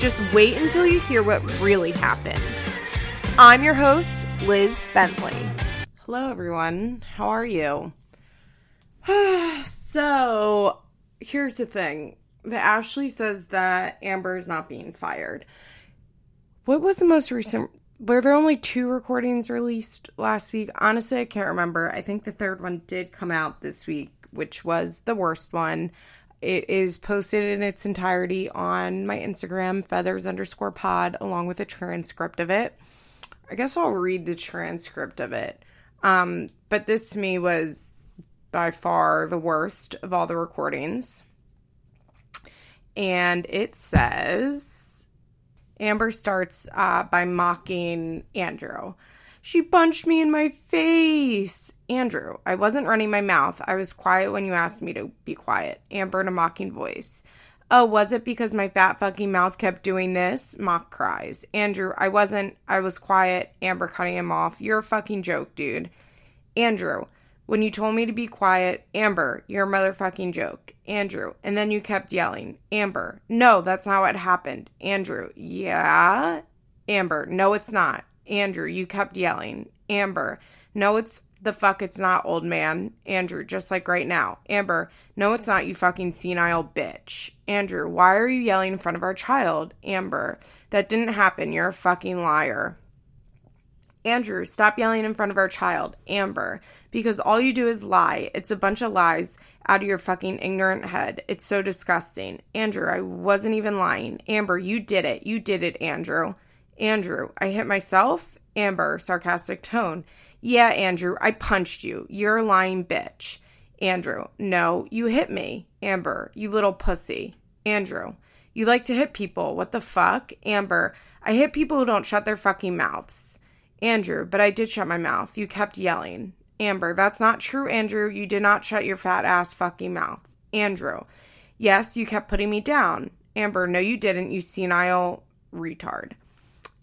just wait until you hear what really happened. I'm your host, Liz Bentley. Hello, everyone. How are you? so, here's the thing that Ashley says that Amber is not being fired. What was the most recent? Were there only two recordings released last week? Honestly, I can't remember. I think the third one did come out this week, which was the worst one. It is posted in its entirety on my Instagram, feathers underscore pod, along with a transcript of it. I guess I'll read the transcript of it. Um, but this to me was by far the worst of all the recordings. And it says Amber starts uh, by mocking Andrew. She punched me in my face. Andrew, I wasn't running my mouth. I was quiet when you asked me to be quiet. Amber in a mocking voice. Oh, was it because my fat fucking mouth kept doing this? Mock cries. Andrew, I wasn't. I was quiet. Amber cutting him off. You're a fucking joke, dude. Andrew, when you told me to be quiet, Amber, you're a motherfucking joke. Andrew, and then you kept yelling. Amber, no, that's not what happened. Andrew, yeah. Amber, no, it's not. Andrew, you kept yelling. Amber, no, it's the fuck it's not, old man. Andrew, just like right now. Amber, no, it's not, you fucking senile bitch. Andrew, why are you yelling in front of our child? Amber, that didn't happen. You're a fucking liar. Andrew, stop yelling in front of our child. Amber, because all you do is lie. It's a bunch of lies out of your fucking ignorant head. It's so disgusting. Andrew, I wasn't even lying. Amber, you did it. You did it, Andrew. Andrew, I hit myself? Amber, sarcastic tone. Yeah, Andrew, I punched you. You're a lying bitch. Andrew, no, you hit me. Amber, you little pussy. Andrew, you like to hit people. What the fuck? Amber, I hit people who don't shut their fucking mouths. Andrew, but I did shut my mouth. You kept yelling. Amber, that's not true, Andrew. You did not shut your fat ass fucking mouth. Andrew, yes, you kept putting me down. Amber, no, you didn't, you senile retard.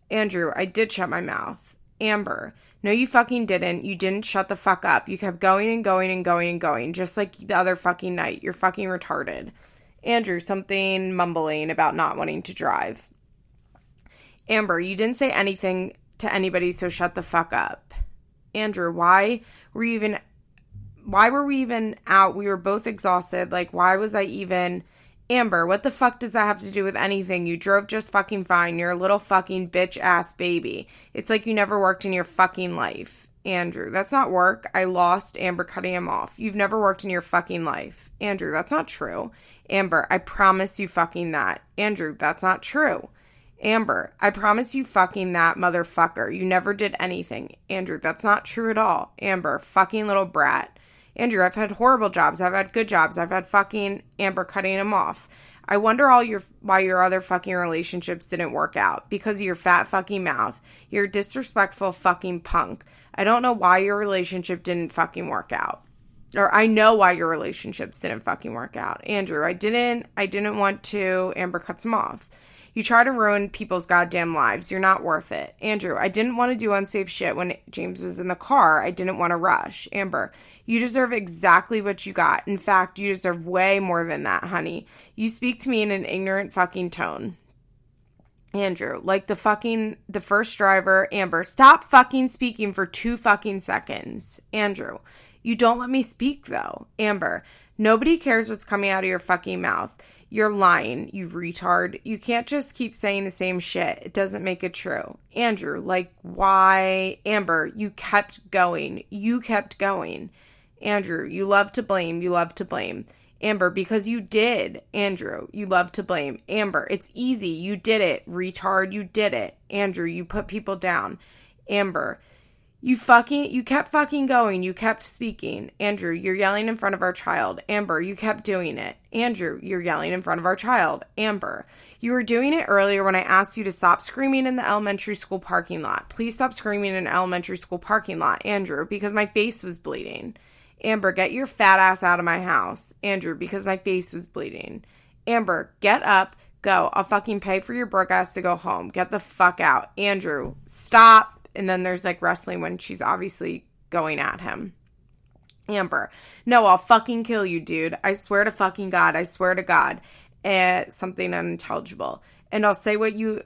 Andrew, I did shut my mouth. Amber, no, you fucking didn't. You didn't shut the fuck up. You kept going and going and going and going, just like the other fucking night. You're fucking retarded. Andrew, something mumbling about not wanting to drive. Amber, you didn't say anything to anybody, so shut the fuck up. Andrew, why were you even why were we even out? We were both exhausted. Like, why was I even Amber, what the fuck does that have to do with anything? You drove just fucking fine. You're a little fucking bitch ass baby. It's like you never worked in your fucking life. Andrew, that's not work. I lost Amber cutting him off. You've never worked in your fucking life. Andrew, that's not true. Amber, I promise you fucking that. Andrew, that's not true. Amber, I promise you fucking that motherfucker. You never did anything. Andrew, that's not true at all. Amber, fucking little brat. Andrew, I've had horrible jobs. I've had good jobs. I've had fucking Amber cutting him off. I wonder all your why your other fucking relationships didn't work out because of your fat fucking mouth. You're a disrespectful fucking punk. I don't know why your relationship didn't fucking work out. Or I know why your relationships didn't fucking work out. Andrew, I didn't I didn't want to Amber cuts him off. You try to ruin people's goddamn lives. You're not worth it. Andrew, I didn't want to do unsafe shit when James was in the car. I didn't want to rush. Amber, you deserve exactly what you got. In fact, you deserve way more than that, honey. You speak to me in an ignorant fucking tone. Andrew, like the fucking the first driver, Amber, stop fucking speaking for 2 fucking seconds. Andrew, you don't let me speak though. Amber, nobody cares what's coming out of your fucking mouth. You're lying, you retard. You can't just keep saying the same shit. It doesn't make it true. Andrew, like, why? Amber, you kept going. You kept going. Andrew, you love to blame. You love to blame. Amber, because you did. Andrew, you love to blame. Amber, it's easy. You did it. Retard, you did it. Andrew, you put people down. Amber, You fucking, you kept fucking going. You kept speaking. Andrew, you're yelling in front of our child. Amber, you kept doing it. Andrew, you're yelling in front of our child. Amber, you were doing it earlier when I asked you to stop screaming in the elementary school parking lot. Please stop screaming in elementary school parking lot, Andrew, because my face was bleeding. Amber, get your fat ass out of my house. Andrew, because my face was bleeding. Amber, get up, go. I'll fucking pay for your broke ass to go home. Get the fuck out. Andrew, stop and then there's like wrestling when she's obviously going at him. Amber, no, I'll fucking kill you, dude. I swear to fucking God. I swear to God. Eh, something unintelligible. And I'll say what you,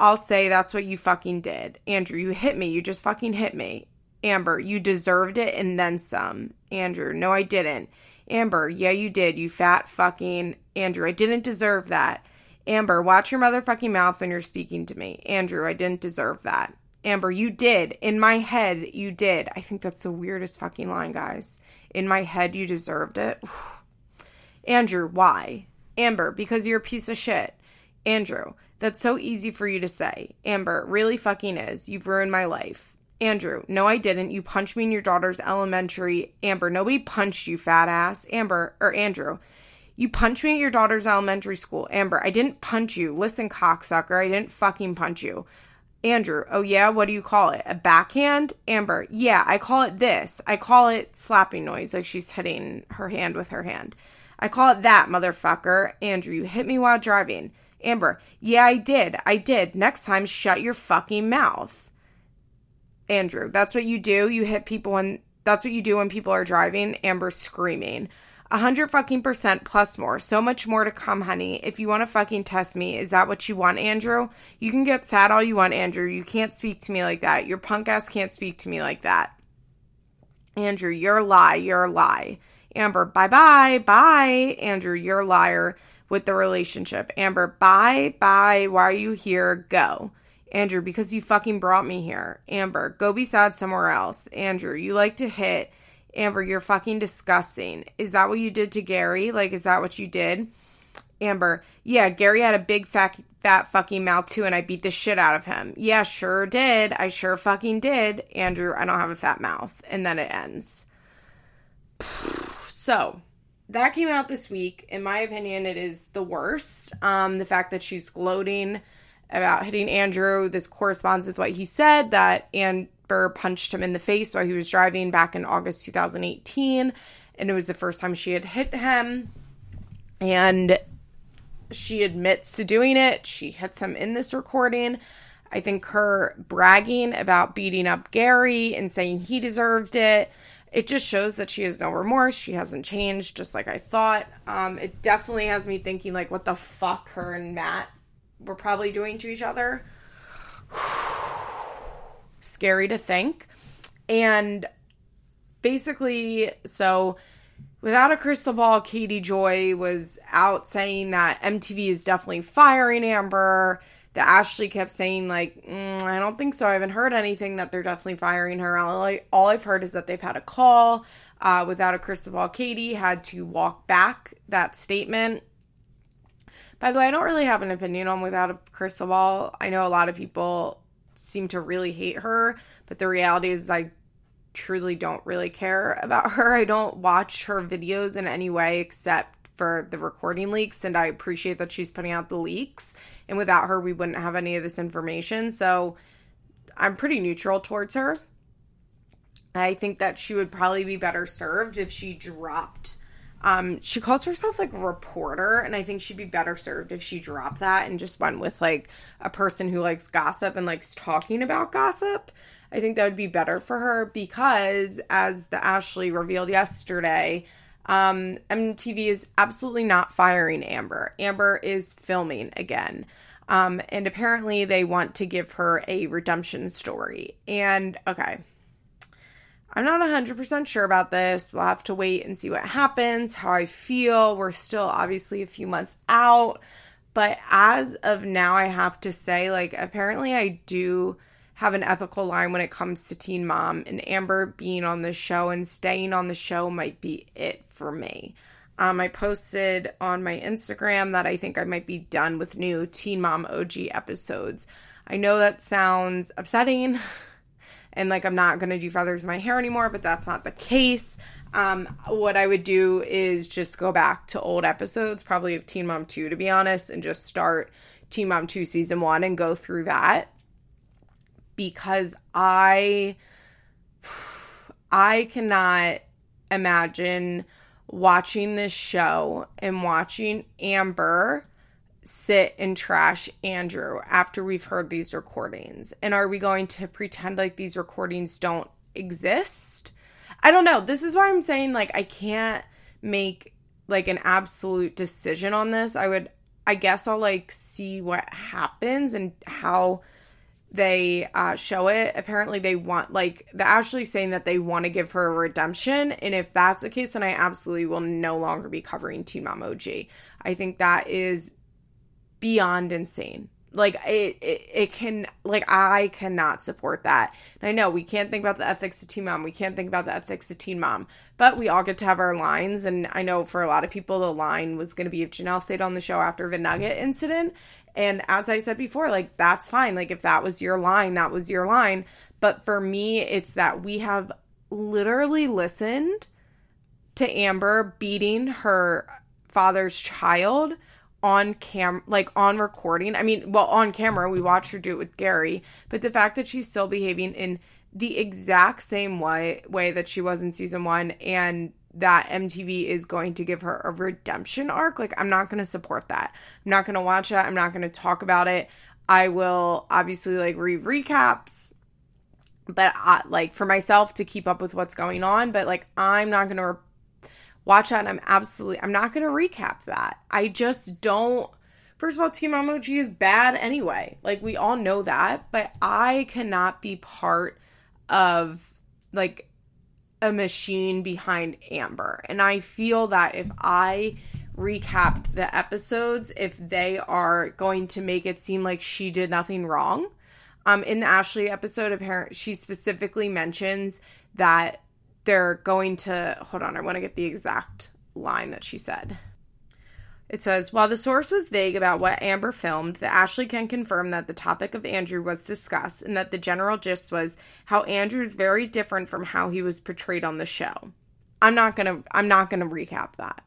I'll say that's what you fucking did. Andrew, you hit me. You just fucking hit me. Amber, you deserved it and then some. Andrew, no, I didn't. Amber, yeah, you did. You fat fucking. Andrew, I didn't deserve that. Amber, watch your motherfucking mouth when you're speaking to me. Andrew, I didn't deserve that. Amber, you did. In my head, you did. I think that's the weirdest fucking line, guys. In my head, you deserved it. Andrew, why? Amber, because you're a piece of shit. Andrew, that's so easy for you to say. Amber, really fucking is. You've ruined my life. Andrew, no, I didn't. You punched me in your daughter's elementary. Amber, nobody punched you, fat ass. Amber, or Andrew, you punched me at your daughter's elementary school. Amber, I didn't punch you. Listen, cocksucker, I didn't fucking punch you. Andrew, oh yeah, what do you call it? A backhand? Amber, yeah, I call it this. I call it slapping noise, like she's hitting her hand with her hand. I call it that, motherfucker. Andrew, you hit me while driving. Amber, yeah, I did. I did. Next time, shut your fucking mouth. Andrew, that's what you do. You hit people when that's what you do when people are driving. Amber screaming. A hundred fucking percent plus more. So much more to come, honey. If you want to fucking test me, is that what you want, Andrew? You can get sad all you want, Andrew. You can't speak to me like that. Your punk ass can't speak to me like that. Andrew, you're a lie. You're a lie. Amber, bye bye. Bye. Andrew, you're a liar with the relationship. Amber, bye bye. Why are you here? Go. Andrew, because you fucking brought me here. Amber, go be sad somewhere else. Andrew, you like to hit Amber, you're fucking disgusting. Is that what you did to Gary? Like, is that what you did? Amber, yeah, Gary had a big fat, fat fucking mouth too, and I beat the shit out of him. Yeah, sure did. I sure fucking did. Andrew, I don't have a fat mouth. And then it ends. So, that came out this week. In my opinion, it is the worst. Um, the fact that she's gloating about hitting Andrew, this corresponds with what he said that and punched him in the face while he was driving back in August 2018. And it was the first time she had hit him. And she admits to doing it. She hits him in this recording. I think her bragging about beating up Gary and saying he deserved it, it just shows that she has no remorse. She hasn't changed, just like I thought. Um, it definitely has me thinking, like, what the fuck her and Matt were probably doing to each other scary to think. And basically, so without a crystal ball, Katie Joy was out saying that MTV is definitely firing Amber. That Ashley kept saying, like, mm, I don't think so. I haven't heard anything that they're definitely firing her. All, I, all I've heard is that they've had a call. Uh, without a crystal ball, Katie had to walk back that statement. By the way, I don't really have an opinion on without a crystal ball. I know a lot of people seem to really hate her, but the reality is I truly don't really care about her. I don't watch her videos in any way except for the recording leaks and I appreciate that she's putting out the leaks and without her we wouldn't have any of this information. So I'm pretty neutral towards her. I think that she would probably be better served if she dropped um, she calls herself like a reporter, and I think she'd be better served if she dropped that and just went with like a person who likes gossip and likes talking about gossip. I think that would be better for her because, as the Ashley revealed yesterday, um, MTV is absolutely not firing Amber. Amber is filming again. Um, and apparently, they want to give her a redemption story. And okay, I'm not 100% sure about this. We'll have to wait and see what happens, how I feel. We're still obviously a few months out. But as of now, I have to say, like, apparently I do have an ethical line when it comes to Teen Mom, and Amber being on the show and staying on the show might be it for me. Um, I posted on my Instagram that I think I might be done with new Teen Mom OG episodes. I know that sounds upsetting. and like I'm not gonna do feathers in my hair anymore, but that's not the case. Um, what I would do is just go back to old episodes, probably of Teen Mom 2, to be honest, and just start Teen Mom 2 season one and go through that because I I cannot imagine watching this show and watching Amber sit and trash Andrew after we've heard these recordings. And are we going to pretend like these recordings don't exist? I don't know. This is why I'm saying like I can't make like an absolute decision on this. I would I guess I'll like see what happens and how they uh, show it. Apparently, they want like the Ashley saying that they want to give her a redemption, and if that's the case, then I absolutely will no longer be covering Teen Mom OG. I think that is beyond insane. Like it, it, it can like I cannot support that. And I know we can't think about the ethics of Teen Mom. We can't think about the ethics of Teen Mom, but we all get to have our lines. And I know for a lot of people, the line was going to be if Janelle stayed on the show after the Nugget incident. And as I said before, like that's fine. Like if that was your line, that was your line. But for me, it's that we have literally listened to Amber beating her father's child on cam like on recording. I mean, well, on camera, we watched her do it with Gary, but the fact that she's still behaving in the exact same way way that she was in season 1 and that MTV is going to give her a redemption arc, like I'm not going to support that. I'm not going to watch that. I'm not going to talk about it. I will obviously like read recaps but I, like for myself to keep up with what's going on, but like I'm not going to watch out. I'm absolutely I'm not going to recap that. I just don't First of all, Team is bad anyway. Like we all know that, but I cannot be part of like a machine behind Amber. And I feel that if I recap the episodes, if they are going to make it seem like she did nothing wrong, um, in the Ashley episode, apparently she specifically mentions that they're going to hold on, I want to get the exact line that she said. It says, while the source was vague about what Amber filmed, the Ashley can confirm that the topic of Andrew was discussed and that the general gist was how Andrew is very different from how he was portrayed on the show. I'm not gonna I'm not gonna recap that.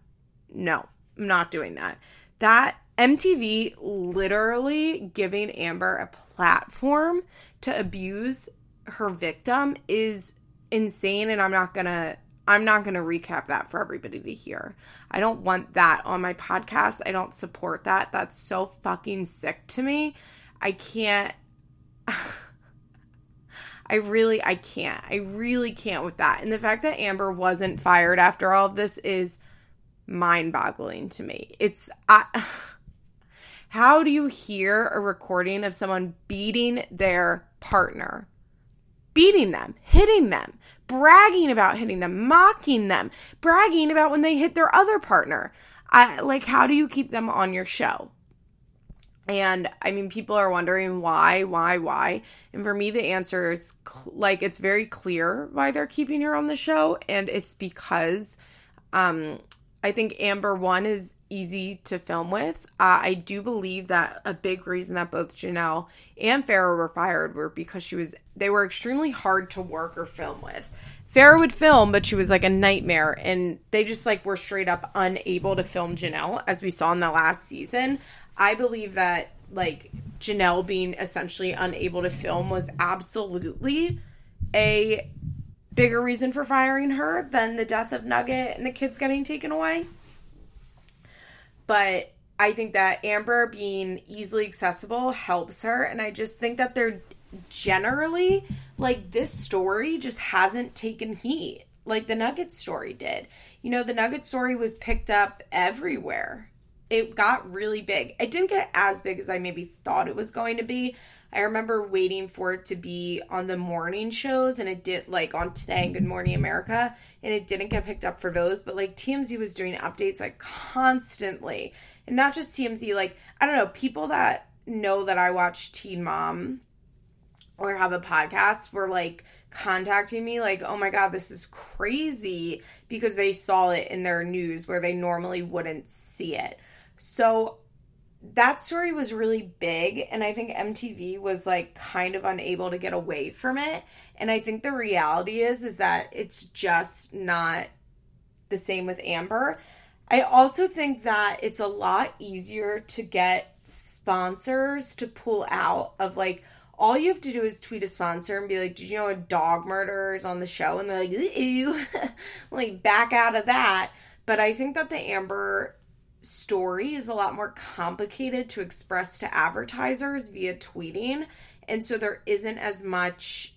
No, I'm not doing that. That MTV literally giving Amber a platform to abuse her victim is insane and I'm not going to I'm not going to recap that for everybody to hear. I don't want that on my podcast. I don't support that. That's so fucking sick to me. I can't I really I can't. I really can't with that. And the fact that Amber wasn't fired after all of this is mind-boggling to me. It's I How do you hear a recording of someone beating their partner? Beating them, hitting them, bragging about hitting them, mocking them, bragging about when they hit their other partner. I, like, how do you keep them on your show? And I mean, people are wondering why, why, why. And for me, the answer is cl- like it's very clear why they're keeping her on the show. And it's because um, I think Amber One is easy to film with. Uh, I do believe that a big reason that both Janelle and Farrah were fired were because she was they were extremely hard to work or film with. Farrah would film, but she was like a nightmare, and they just like were straight up unable to film Janelle, as we saw in the last season. I believe that like Janelle being essentially unable to film was absolutely a bigger reason for firing her than the death of Nugget and the kids getting taken away. But I think that Amber being easily accessible helps her. And I just think that they're generally like this story just hasn't taken heat like the Nugget story did. You know, the Nugget story was picked up everywhere. It got really big. It didn't get as big as I maybe thought it was going to be. I remember waiting for it to be on the morning shows and it did like on Today and Good Morning America and it didn't get picked up for those, but like TMZ was doing updates like constantly. And not just TMZ, like I don't know, people that know that I watch Teen Mom or have a podcast were like contacting me like, "Oh my god, this is crazy" because they saw it in their news where they normally wouldn't see it. So that story was really big and I think MTV was like kind of unable to get away from it. And I think the reality is is that it's just not the same with Amber. I also think that it's a lot easier to get sponsors to pull out of like all you have to do is tweet a sponsor and be like, "Did you know a dog murderer is on the show?" And they're like, "Ew," like back out of that. But I think that the Amber story is a lot more complicated to express to advertisers via tweeting, and so there isn't as much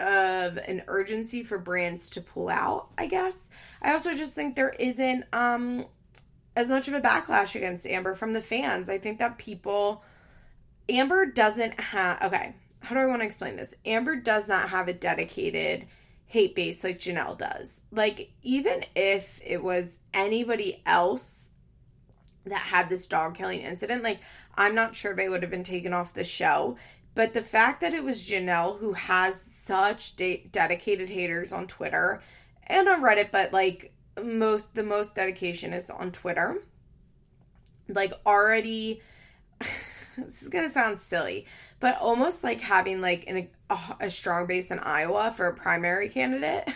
of an urgency for brands to pull out. I guess I also just think there isn't um as much of a backlash against Amber from the fans. I think that people Amber doesn't have okay, how do I want to explain this? Amber does not have a dedicated hate base like Janelle does. Like even if it was anybody else that had this dog killing incident, like I'm not sure they would have been taken off the show. But the fact that it was Janelle who has such de- dedicated haters on Twitter and on Reddit, but like most the most dedication is on Twitter. Like already this is gonna sound silly, but almost like having like an, a, a strong base in Iowa for a primary candidate.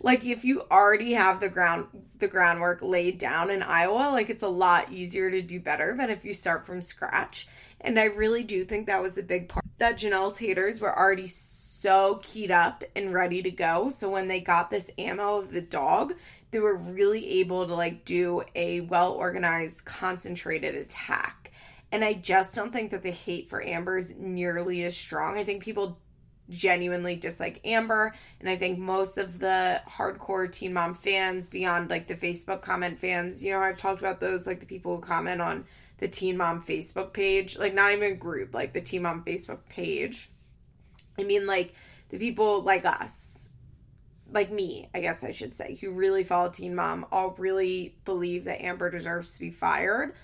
Like if you already have the ground the groundwork laid down in Iowa, like it's a lot easier to do better than if you start from scratch. And I really do think that was a big part that Janelle's haters were already so keyed up and ready to go. So when they got this ammo of the dog, they were really able to like do a well organized, concentrated attack. And I just don't think that the hate for Amber is nearly as strong. I think people genuinely dislike Amber. And I think most of the hardcore Teen Mom fans, beyond like the Facebook comment fans, you know, I've talked about those, like the people who comment on the Teen Mom Facebook page, like not even group, like the Teen Mom Facebook page. I mean, like the people like us like me, I guess I should say, who really follow Teen Mom, all really believe that Amber deserves to be fired,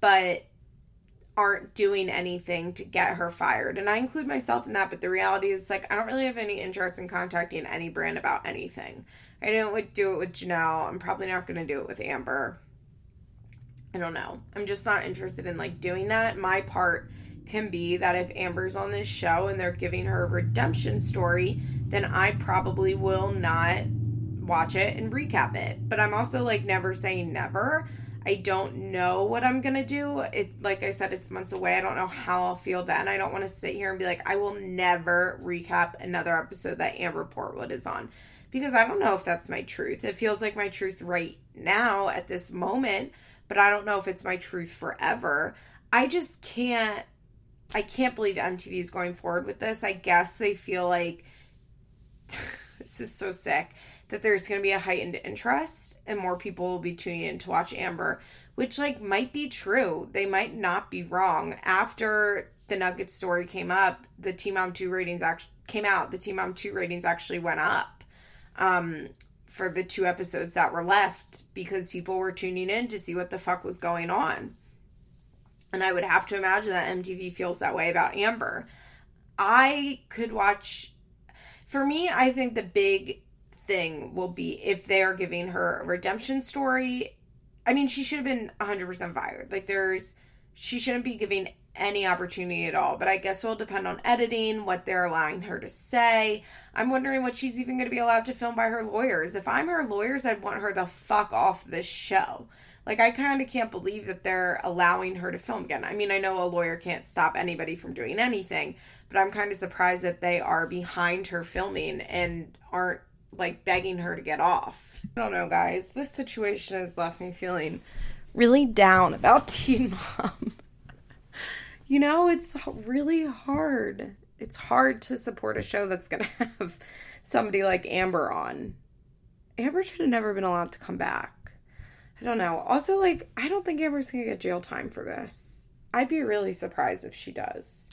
but aren't doing anything to get her fired. And I include myself in that, but the reality is like I don't really have any interest in contacting any brand about anything. I didn't do it with Janelle. I'm probably not going to do it with Amber. I don't know. I'm just not interested in like doing that. My part can be that if Amber's on this show and they're giving her a redemption story, then I probably will not watch it and recap it. But I'm also like never saying never. I don't know what I'm gonna do. It like I said, it's months away. I don't know how I'll feel then. I don't want to sit here and be like, I will never recap another episode that Amber Portwood is on. Because I don't know if that's my truth. It feels like my truth right now at this moment, but I don't know if it's my truth forever. I just can't I can't believe MTV is going forward with this. I guess they feel like this is so sick that there's going to be a heightened interest and more people will be tuning in to watch Amber, which like might be true. They might not be wrong. After the Nugget story came up, the Teen Mom 2 ratings actually came out. The Teen Mom 2 ratings actually went up. Um for the two episodes that were left because people were tuning in to see what the fuck was going on. And I would have to imagine that MTV feels that way about Amber. I could watch, for me, I think the big thing will be if they are giving her a redemption story. I mean, she should have been 100% fired. Like, there's, she shouldn't be giving any opportunity at all. But I guess it will depend on editing, what they're allowing her to say. I'm wondering what she's even going to be allowed to film by her lawyers. If I'm her lawyers, I'd want her the fuck off this show. Like, I kind of can't believe that they're allowing her to film again. I mean, I know a lawyer can't stop anybody from doing anything, but I'm kind of surprised that they are behind her filming and aren't like begging her to get off. I don't know, guys. This situation has left me feeling really down about Teen Mom. you know, it's really hard. It's hard to support a show that's going to have somebody like Amber on. Amber should have never been allowed to come back. I don't know. Also, like, I don't think Amber's gonna get jail time for this. I'd be really surprised if she does.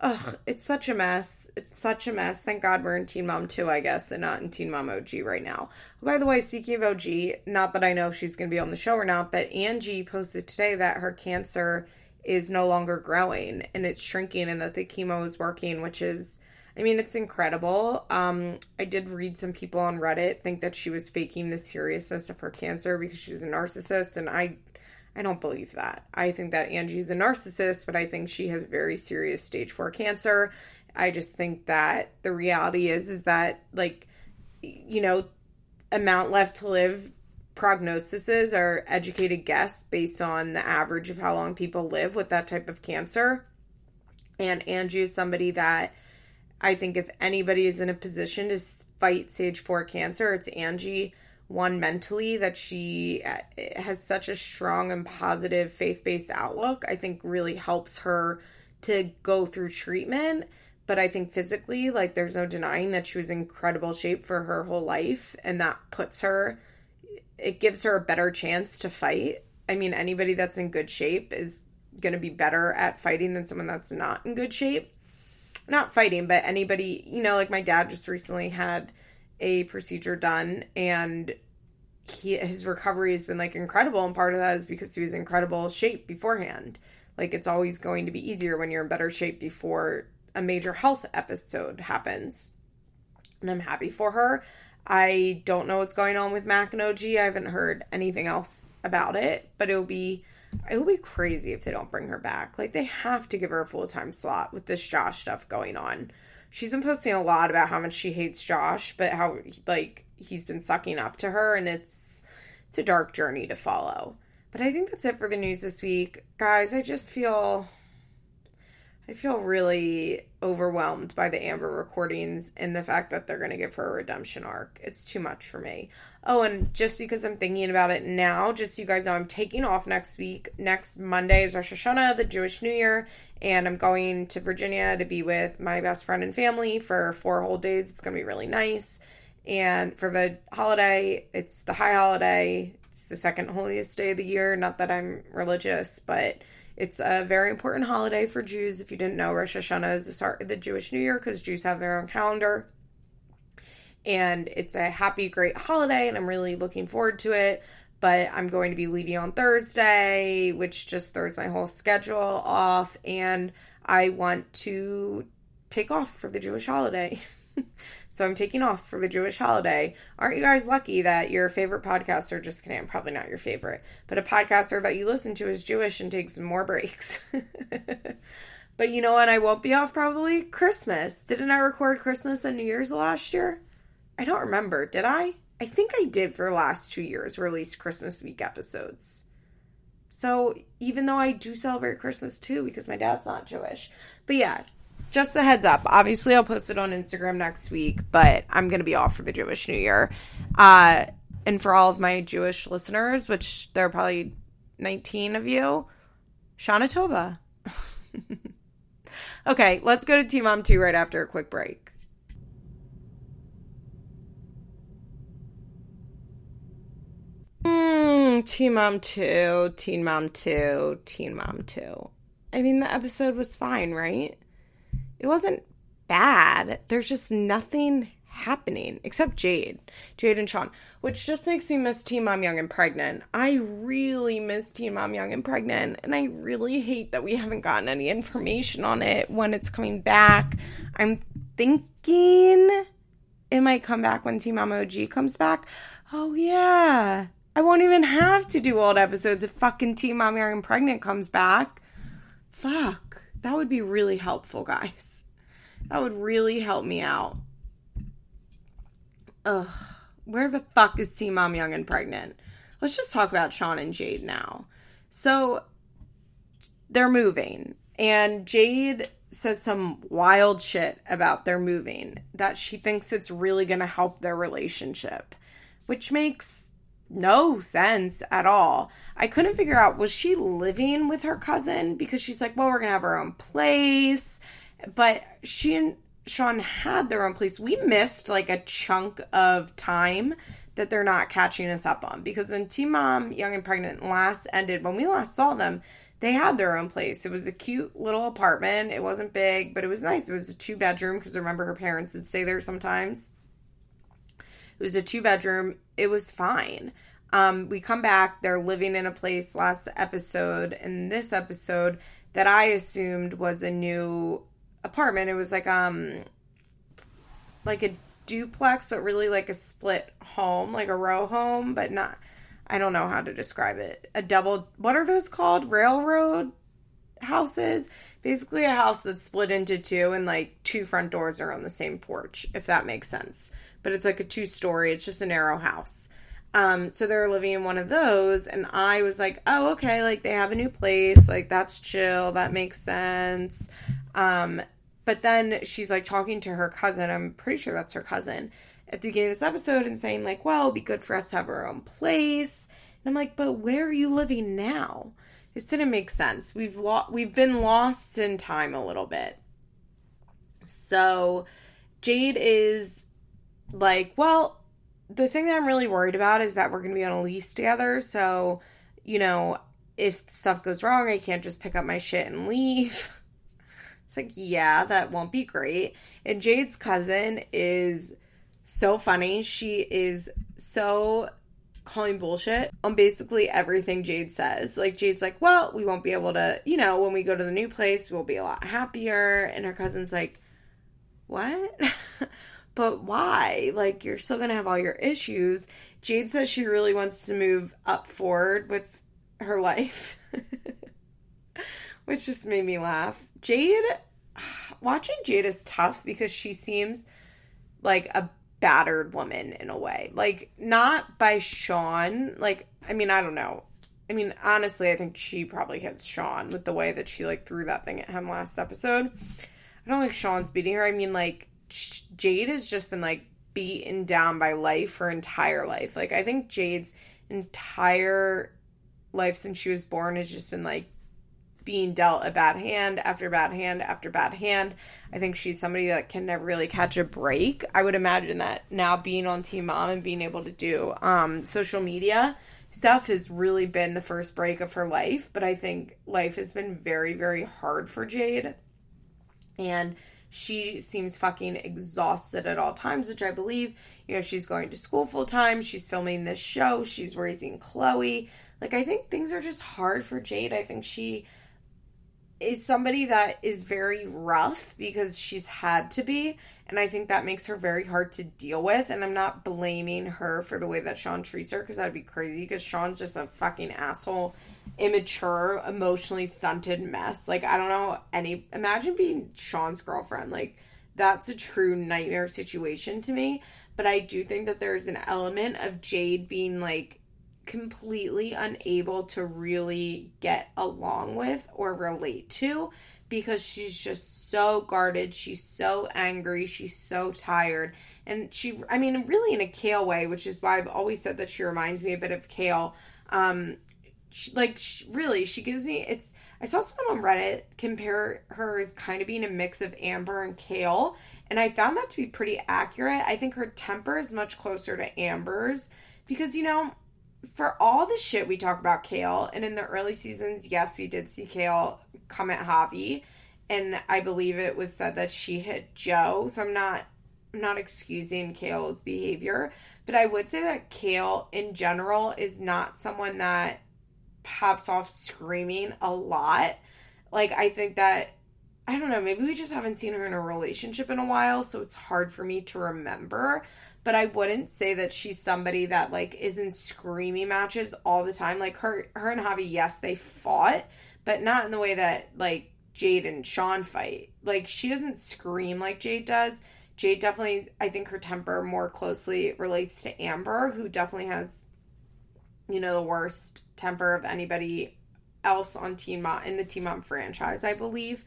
Ugh, it's such a mess. It's such a mess. Thank God we're in Teen Mom 2, I guess, and not in Teen Mom OG right now. By the way, speaking of OG, not that I know if she's going to be on the show or not, but Angie posted today that her cancer is no longer growing and it's shrinking and that the chemo is working, which is I mean, it's incredible. Um, I did read some people on Reddit think that she was faking the seriousness of her cancer because she's a narcissist, and I, I don't believe that. I think that Angie's a narcissist, but I think she has very serious stage 4 cancer. I just think that the reality is is that like you know, amount left to live prognoses are educated guess based on the average of how long people live with that type of cancer. And Angie is somebody that I think if anybody is in a position to fight stage 4 cancer, it's Angie one mentally that she uh, has such a strong and positive faith-based outlook i think really helps her to go through treatment. But i think physically like there's no denying that she was in incredible shape for her whole life and that puts her it gives her a better chance to fight. I mean anybody that's in good shape is going to be better at fighting than someone that's not in good shape. Not fighting but anybody you know like my dad just recently had a procedure done and he his recovery has been like incredible and part of that is because he was in incredible shape beforehand. Like it's always going to be easier when you're in better shape before a major health episode happens. And i'm happy for her. I don't know what's going on with mac and og i haven't heard anything else about it but it'll be it will be crazy if they don't bring her back. Like they have to give her a full-time slot with this josh stuff going on she's been posting a lot about how much she hates Josh, but how like he's been sucking up to her and it's it's a dark journey to follow. But I think that's it for the news this week. Guys, I just feel I feel really overwhelmed by the Amber recordings and the fact that they're going to give her a redemption arc. It's too much for me. Oh, and just because I'm thinking about it now, just so you guys know, I'm taking off next week. Next Monday is Rosh Hashanah, the Jewish New Year, and I'm going to Virginia to be with my best friend and family for four whole days. It's going to be really nice. And for the holiday, it's the high holiday. It's the second holiest day of the year. Not that I'm religious, but it's a very important holiday for Jews. If you didn't know, Rosh Hashanah is the start of the Jewish New Year because Jews have their own calendar. And it's a happy, great holiday, and I'm really looking forward to it. But I'm going to be leaving on Thursday, which just throws my whole schedule off. And I want to take off for the Jewish holiday. so I'm taking off for the Jewish holiday. Aren't you guys lucky that your favorite podcaster, just kidding, I'm probably not your favorite, but a podcaster that you listen to is Jewish and takes more breaks. but you know what? I won't be off probably Christmas. Didn't I record Christmas and New Year's last year? I don't remember. Did I? I think I did for the last two years release Christmas week episodes. So even though I do celebrate Christmas too, because my dad's not Jewish. But yeah, just a heads up. Obviously, I'll post it on Instagram next week, but I'm going to be off for the Jewish New Year. Uh, and for all of my Jewish listeners, which there are probably 19 of you, Shana Tova. okay, let's go to Teen Mom 2 right after a quick break. Mm, Teen Mom 2, Teen Mom 2, Teen Mom 2. I mean, the episode was fine, right? It wasn't bad. There's just nothing happening except Jade, Jade and Sean, which just makes me miss Teen Mom Young and Pregnant. I really miss Teen Mom Young and Pregnant, and I really hate that we haven't gotten any information on it when it's coming back. I'm thinking it might come back when Teen Mom OG comes back. Oh, yeah. I won't even have to do old episodes if fucking Teen Mom Young and Pregnant comes back. Fuck. That would be really helpful, guys. That would really help me out. Ugh. Where the fuck is Teen Mom Young and Pregnant? Let's just talk about Sean and Jade now. So they're moving, and Jade says some wild shit about their moving that she thinks it's really going to help their relationship, which makes no sense at all. I couldn't figure out was she living with her cousin because she's like, well, we're gonna have our own place, but she and Sean had their own place. We missed like a chunk of time that they're not catching us up on because when Teen Mom Young and Pregnant last ended, when we last saw them, they had their own place. It was a cute little apartment. It wasn't big, but it was nice. It was a two bedroom because remember her parents would stay there sometimes. It was a two bedroom. It was fine. Um, we come back. They're living in a place last episode. and this episode, that I assumed was a new apartment. It was like um, like a duplex, but really like a split home, like a row home, but not. I don't know how to describe it. A double, what are those called? Railroad houses? Basically, a house that's split into two and like two front doors are on the same porch, if that makes sense. But it's like a two story, it's just a narrow house. Um, so they're living in one of those, and I was like, oh, okay, like they have a new place, like that's chill, that makes sense. Um, but then she's like talking to her cousin, I'm pretty sure that's her cousin, at the beginning of this episode and saying, like, well, it'd be good for us to have our own place. And I'm like, but where are you living now? This didn't make sense. We've lo- we've been lost in time a little bit. So Jade is like, well, the thing that I'm really worried about is that we're going to be on a lease together. So, you know, if stuff goes wrong, I can't just pick up my shit and leave. It's like, yeah, that won't be great. And Jade's cousin is so funny. She is so calling bullshit on basically everything Jade says. Like, Jade's like, well, we won't be able to, you know, when we go to the new place, we'll be a lot happier. And her cousin's like, what? but why? Like, you're still going to have all your issues. Jade says she really wants to move up forward with her life, which just made me laugh. Jade, watching Jade is tough because she seems like a battered woman in a way. Like, not by Sean. Like, I mean, I don't know. I mean, honestly, I think she probably hits Sean with the way that she like threw that thing at him last episode. I don't think Sean's beating her. I mean, like Jade has just been like beaten down by life her entire life. Like I think Jade's entire life since she was born has just been like being dealt a bad hand after bad hand after bad hand. I think she's somebody that can never really catch a break. I would imagine that now being on Teen Mom and being able to do um, social media stuff has really been the first break of her life. But I think life has been very, very hard for Jade. And she seems fucking exhausted at all times, which I believe. You know, she's going to school full time, she's filming this show, she's raising Chloe. Like, I think things are just hard for Jade. I think she is somebody that is very rough because she's had to be. And I think that makes her very hard to deal with. And I'm not blaming her for the way that Sean treats her because that'd be crazy because Sean's just a fucking asshole immature, emotionally stunted mess. Like I don't know any imagine being Sean's girlfriend. Like that's a true nightmare situation to me, but I do think that there's an element of Jade being like completely unable to really get along with or relate to because she's just so guarded, she's so angry, she's so tired. And she I mean really in a Kail way, which is why I've always said that she reminds me a bit of Kail. Um she, like she, really she gives me it's i saw someone on reddit compare her as kind of being a mix of amber and Kail and i found that to be pretty accurate. I think her temper is much closer to amber's because you know for all the shit we talk about Kail and in the early seasons yes we did see Kail come at javi and i believe it was said that she hit Jo so i'm not i'm not excusing Kail's behavior but i would say that Kail in general is not someone that pops off screaming a lot. Like, I think that, I don't know, maybe we just haven't seen her in a relationship in a while, so it's hard for me to remember. But I wouldn't say that she's somebody that, like, is in screaming matches all the time. Like, her, her and Javi, yes, they fought, but not in the way that, like, Jade and Sean fight. Like, she doesn't scream like Jade does. Jade definitely, I think her temper more closely relates to Amber, who definitely has you know, the worst temper of anybody else on Teen Mom in the Teen Mom franchise, I believe.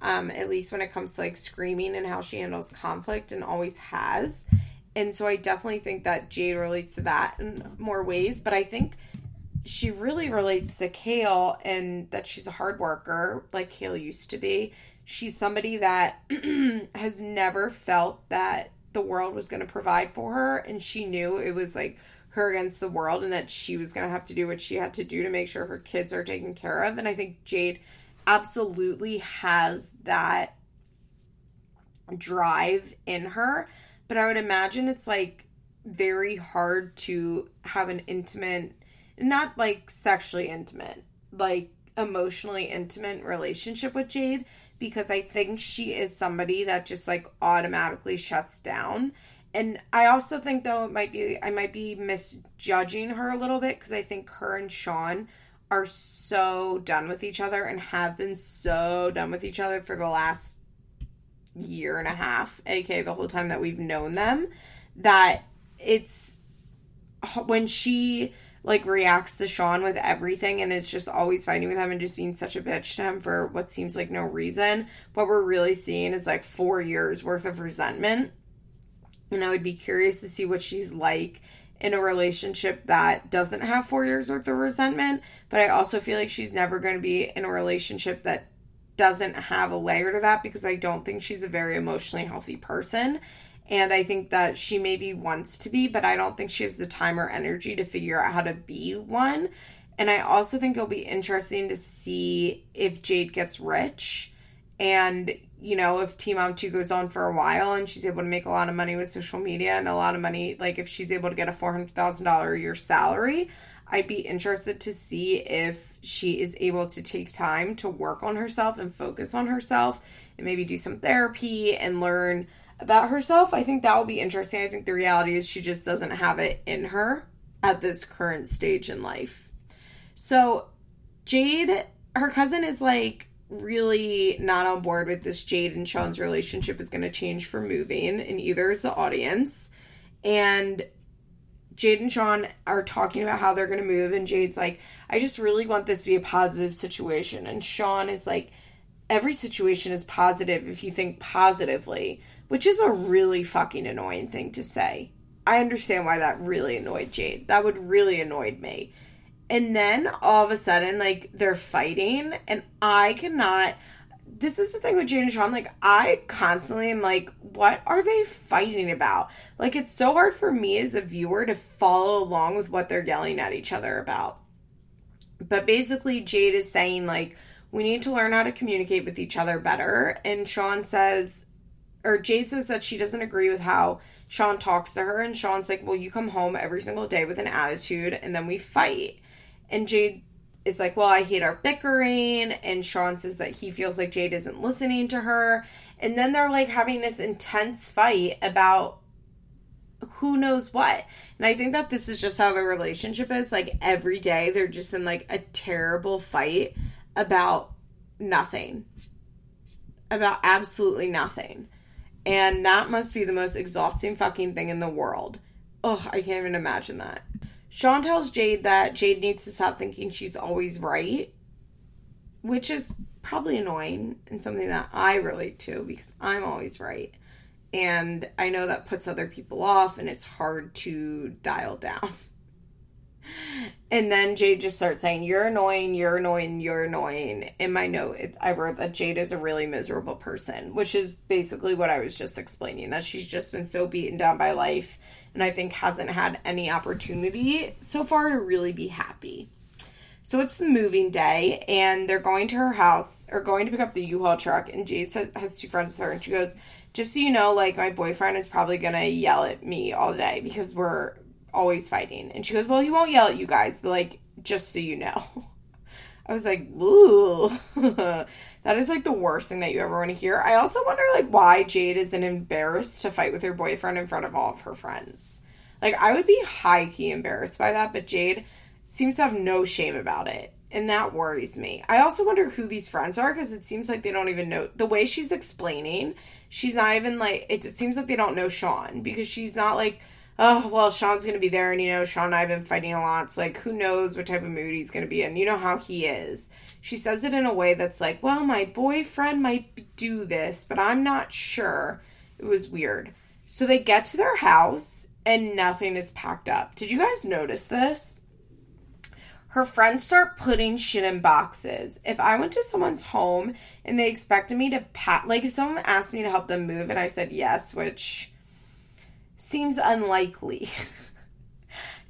Um, at least when it comes to like screaming and how she handles conflict and always has. And so I definitely think that Jade relates to that in more ways, but I think she really relates to Kail and that she's a hard worker like Kail used to be. She's somebody that has never felt that the world was going to provide for her and she knew it was like her against the world and that she was going to have to do what she had to do to make sure her kids are taken care of. And I think Jade absolutely has that drive in her. But I would imagine it's like very hard to have an intimate, not like sexually intimate, like emotionally intimate relationship with Jade because I think she is somebody that just like automatically shuts down and I also think though it might be I might be misjudging her a little bit because I think her and Sean are so done with each other and have been so done with each other for the last year and a half, aka the whole time that we've known them, that it's when she like reacts to Sean with everything and is just always fighting with him and just being such a bitch to him for what seems like no reason. What we're really seeing is like four years worth of resentment. And I would be curious to see what she's like in a relationship that doesn't have four years worth of resentment. But I also feel like she's never going to be in a relationship that doesn't have a layer to that because I don't think she's a very emotionally healthy person. And I think that she maybe wants to be, but I don't think she has the time or energy to figure out how to be one. And I also think it'll be interesting to see if Jade gets rich and, you know, if Teen Mom 2 goes on for a while and she's able to make a lot of money with social media and a lot of money, like if she's able to get a $400,000 a year salary, I'd be interested to see if she is able to take time to work on herself and focus on herself and maybe do some therapy and learn about herself. I think that will be interesting. I think the reality is she just doesn't have it in her at this current stage in life. So, Jade, her cousin is like really not on board with this Jade and Sean's relationship is going to change for moving, and either is the audience. And Jade and Sean are talking about how they're going to move, and Jade's like, I just really want this to be a positive situation. And Sean is like, every situation is positive if you think positively which is a really fucking annoying thing to say. I understand why that really annoyed Jade. That would really annoyed me. And then all of a sudden, like, they're fighting, and I cannot. This is the thing with Jade and Sean. Like, I constantly am like, what are they fighting about? Like, it's so hard for me as a viewer to follow along with what they're yelling at each other about. But basically, Jade is saying, like, we need to learn how to communicate with each other better. And Sean says, or Jade says that she doesn't agree with how Sean talks to her, and Sean's like, Well, you come home every single day with an attitude, and then we fight. And Jade is like, Well, I hate our bickering. And Sean says that he feels like Jade isn't listening to her. And then they're like having this intense fight about who knows what. And I think that this is just how their relationship is. Like every day, they're just in like a terrible fight about nothing, about absolutely nothing. And that must be the most exhausting fucking thing in the world. Ugh, I can't even imagine that. Sean tells Jade that Jade needs to stop thinking she's always right, which is probably annoying and something that I relate to because I'm always right. And I know that puts other people off and it's hard to dial down. And then Jade just starts saying, You're annoying, you're annoying, you're annoying. In my note, it, I wrote that Jade is a really miserable person, which is basically what I was just explaining that she's just been so beaten down by life and I think hasn't had any opportunity so far to really be happy. So it's the moving day, and they're going to her house or going to pick up the U-Haul truck. And Jade has two friends with her, and she goes, "Just so you know, like my boyfriend is probably gonna yell at me all day because we're always fighting. And she goes, Well, he won't yell at you guys, but like, just so you know. I was like, Ooh. that is like the worst thing that you ever want to hear. I also wonder like why Jade isn't embarrassed to fight with her boyfriend in front of all of her friends. Like I would be high key embarrassed by that, but Jade seems to have no shame about it. And that worries me. I also wonder who these friends are because it seems like they don't even know the way she's explaining. She's not even like it seems like they don't know Sean because she's not like oh, well, Sean's to be there. And, you know, Sean and I have been fighting a lot. It's like, who knows what type of mood he's to be in. You know how he is. She says it in a way that's like, well, my boyfriend might do this, but I'm not sure. It was weird. So they get to their house and nothing is packed up. Did you guys notice this? Her friends start putting shit in boxes. If I went to someone's home and they expected me to pack, like if someone asked me to help them move and I said yes, which seems unlikely.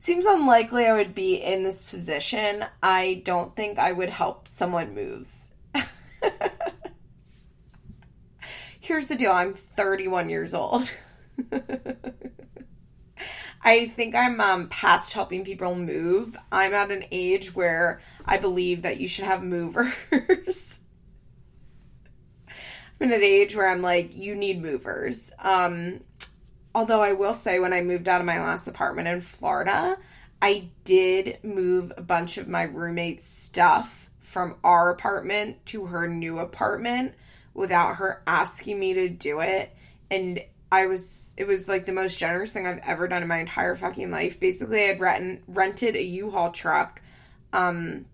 seems unlikely I would be in this position. I don't think I would help someone move. Here's the deal I'm 31 years old. I think I'm um, past helping people move. I'm at an age where I believe that you should have movers. I'm at an age where I'm like, you need movers. Um, although I will say, when I moved out of my last apartment in Florida, I did move a bunch of my roommate's stuff from our apartment to her new apartment without her asking me to do it. And I was, it was like the most generous thing I've ever done in my entire fucking life. Basically, I'd rent, rented a U-Haul truck um,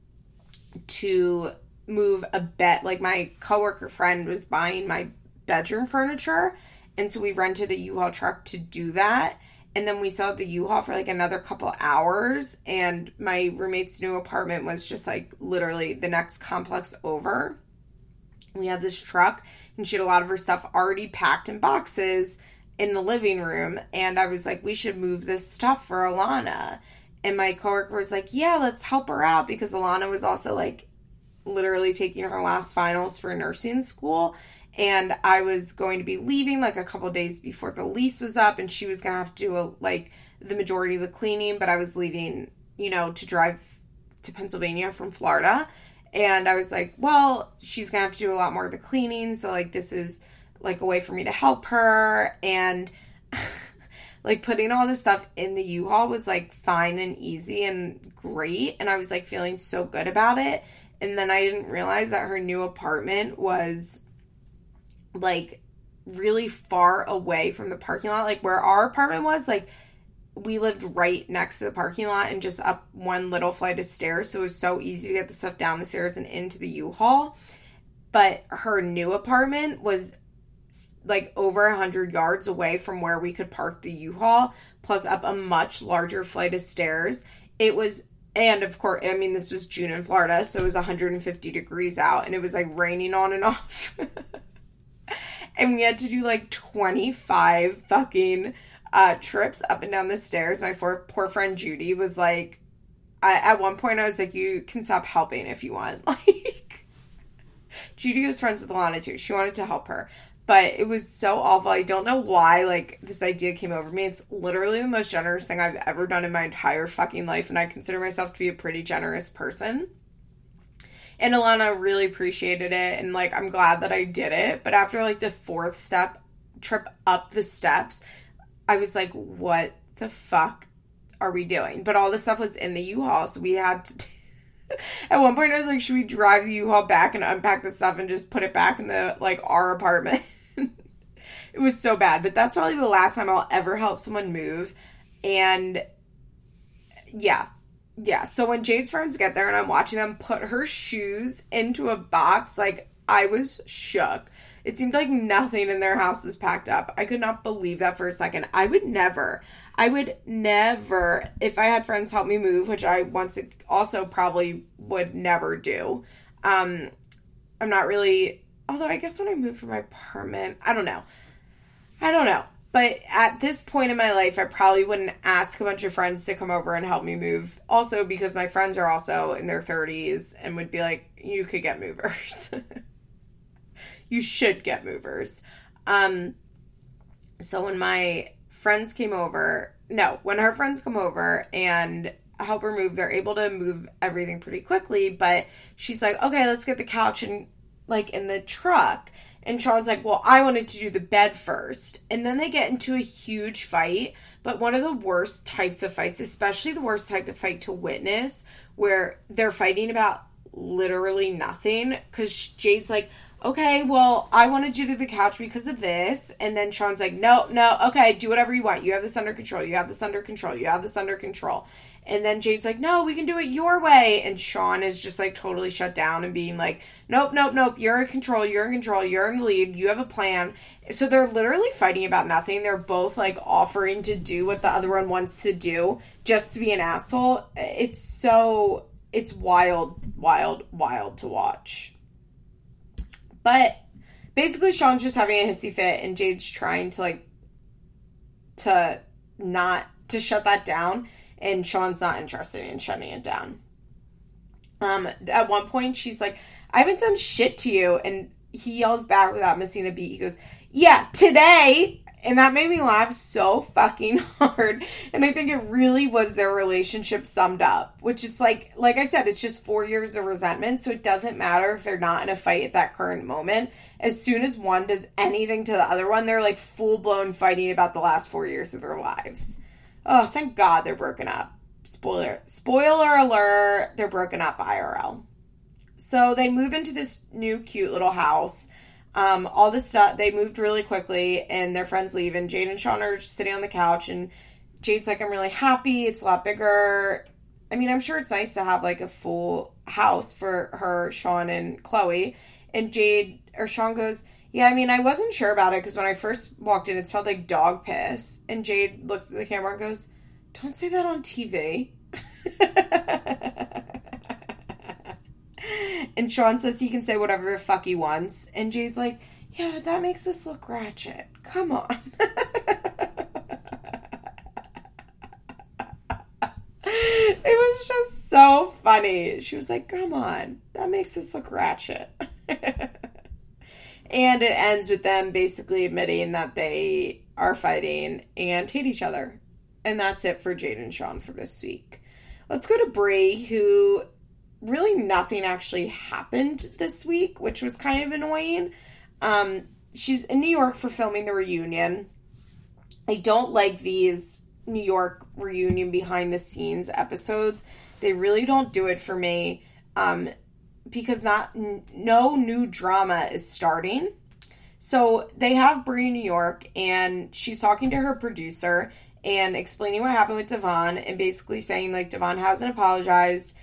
to move a bed. Like my coworker friend was buying my bedroom furniture. And so we rented a U-Haul truck to do that. And then we saw the U-Haul for like another couple hours. And my roommate's new apartment was just like literally the next complex over. We had this truck, and she had a lot of her stuff already packed in boxes in the living room. And I was like, we should move this stuff for Alana. And my coworker was like, yeah, let's help her out because Alana was also like literally taking her last finals for nursing school and I was going to be leaving like a couple days before the lease was up, and she was gonna have to do a, like the majority of the cleaning, but I was leaving, you know, to drive to Pennsylvania from Florida, and I was like, well, she's gonna have to do a lot more of the cleaning, so like this is like a way for me to help her, and like putting all this stuff in the U-Haul was like fine and easy and great, and I was like feeling so good about it. And then I didn't realize that her new apartment was like really far away from the parking lot. Like where our apartment was, like we lived right next to the parking lot and just up one little flight of stairs. So it was so easy to get the stuff down the stairs and into the U Haul. But her new apartment was like over a hundred yards away from where we could park the U Haul, plus up a much larger flight of stairs. It was and of course, I mean, this was June in Florida, so it was 150 degrees out and it was like raining on and off. And we had to do like 25 fucking uh, trips up and down the stairs. My poor, poor friend Judy was like, I, at one point, I was like, you can stop helping if you want. Like, Judy was friends with Alana too. She wanted to help her. But it was so awful. I don't know why, like, this idea came over me. It's literally the most generous thing I've ever done in my entire fucking life. And I consider myself to be a pretty generous person. And Alana really appreciated it and like I'm glad that I did it. But after like the fourth step trip up the steps, I was like, what the fuck are we doing? But all the stuff was in the U-Haul, so we had to t- At one point I was like, should we drive the U-Haul back and unpack the stuff and just put it back in the like our apartment? it was so bad, but that's probably the last time I'll ever help someone move. And yeah, yeah, so when Jade's friends get there and I'm watching them put her shoes into a box, like I was shook. It seemed like nothing in their house was packed up. I could not believe that for a second. I would never, I would never, if I had friends help me move, which I once also probably would never do. Um, I'm not really, although I guess when I moved from my apartment, I don't know. I don't know. But at this point in my life, I probably wouldn't ask a bunch of friends to come over and help me move. Also, because my friends are also in their 30s and would be like, you could get movers. you should get movers. Um, so when my friends came over, no, when her friends come over and help her move, they're able to move everything pretty quickly. But she's like, okay, let's get the couch and like in the truck. And Sean's like, well, I wanted to do the bed first. And then they get into a huge fight. But one of the worst types of fights, especially the worst type of fight to witness, where they're fighting about literally nothing. Because Jade's like, okay, well, I wanted you to do the couch because of this. And then Sean's like, no, no, okay, do whatever you want. You have this under control. You have this under control. You have this under control. And then Jade's like, no, we can do it your way. And Sean is just like totally shut down and being like, nope, nope, nope. You're in control. You're in control. You're in the lead. You have a plan. So they're literally fighting about nothing. They're both like offering to do what the other one wants to do just to be an asshole. It's so, it's wild, wild, wild to watch. But basically, Sean's just having a hissy fit and Jade's trying to like, to not, to shut that down and Sean's not interested in shutting it down. Um, at one point, she's like, I haven't done shit to you. And he yells back without missing a beat. He goes, Yeah, today. and that made me laugh so fucking hard. And I think it really was their relationship summed up, which it's like, like I said, it's just four years of resentment. So it doesn't matter if they're not in a fight at that current moment. As soon as one does anything to the other one, they're like full blown fighting about the last four years of their lives. Oh, thank God they're broken up. Spoiler, spoiler alert, they're broken up IRL. So they move into this new cute little house um, all this stuff, they moved really quickly and their friends leave. And Jade and Sean are sitting on the couch. And Jade's like, I'm really happy. It's a lot bigger. I mean, I'm sure it's nice to have like a full house for her, Sean, and Chloe. And Jade or Sean goes, Yeah, I mean, I wasn't sure about it because when I first walked in, it smelled like dog piss. And Jade looks at the camera and goes, Don't say that on TV. And Sean says he can say whatever the fuck he wants. And Jade's like, yeah, but that makes us look ratchet. Come on. it was just so funny. She was like, come on, that makes us look ratchet. and it ends with them basically admitting that they are fighting and hate each other. And that's it for Jade and Sean for this week. Let's go to Bri, who really nothing actually happened this week, which was kind of annoying. Um, she's in New York for filming the reunion. I don't like these New York reunion behind the scenes episodes. They really don't do it for me um, because not no new drama is starting. So they have Bri in New York, and she's talking to her producer and explaining what happened with Devon, and basically saying like Devon hasn't apologized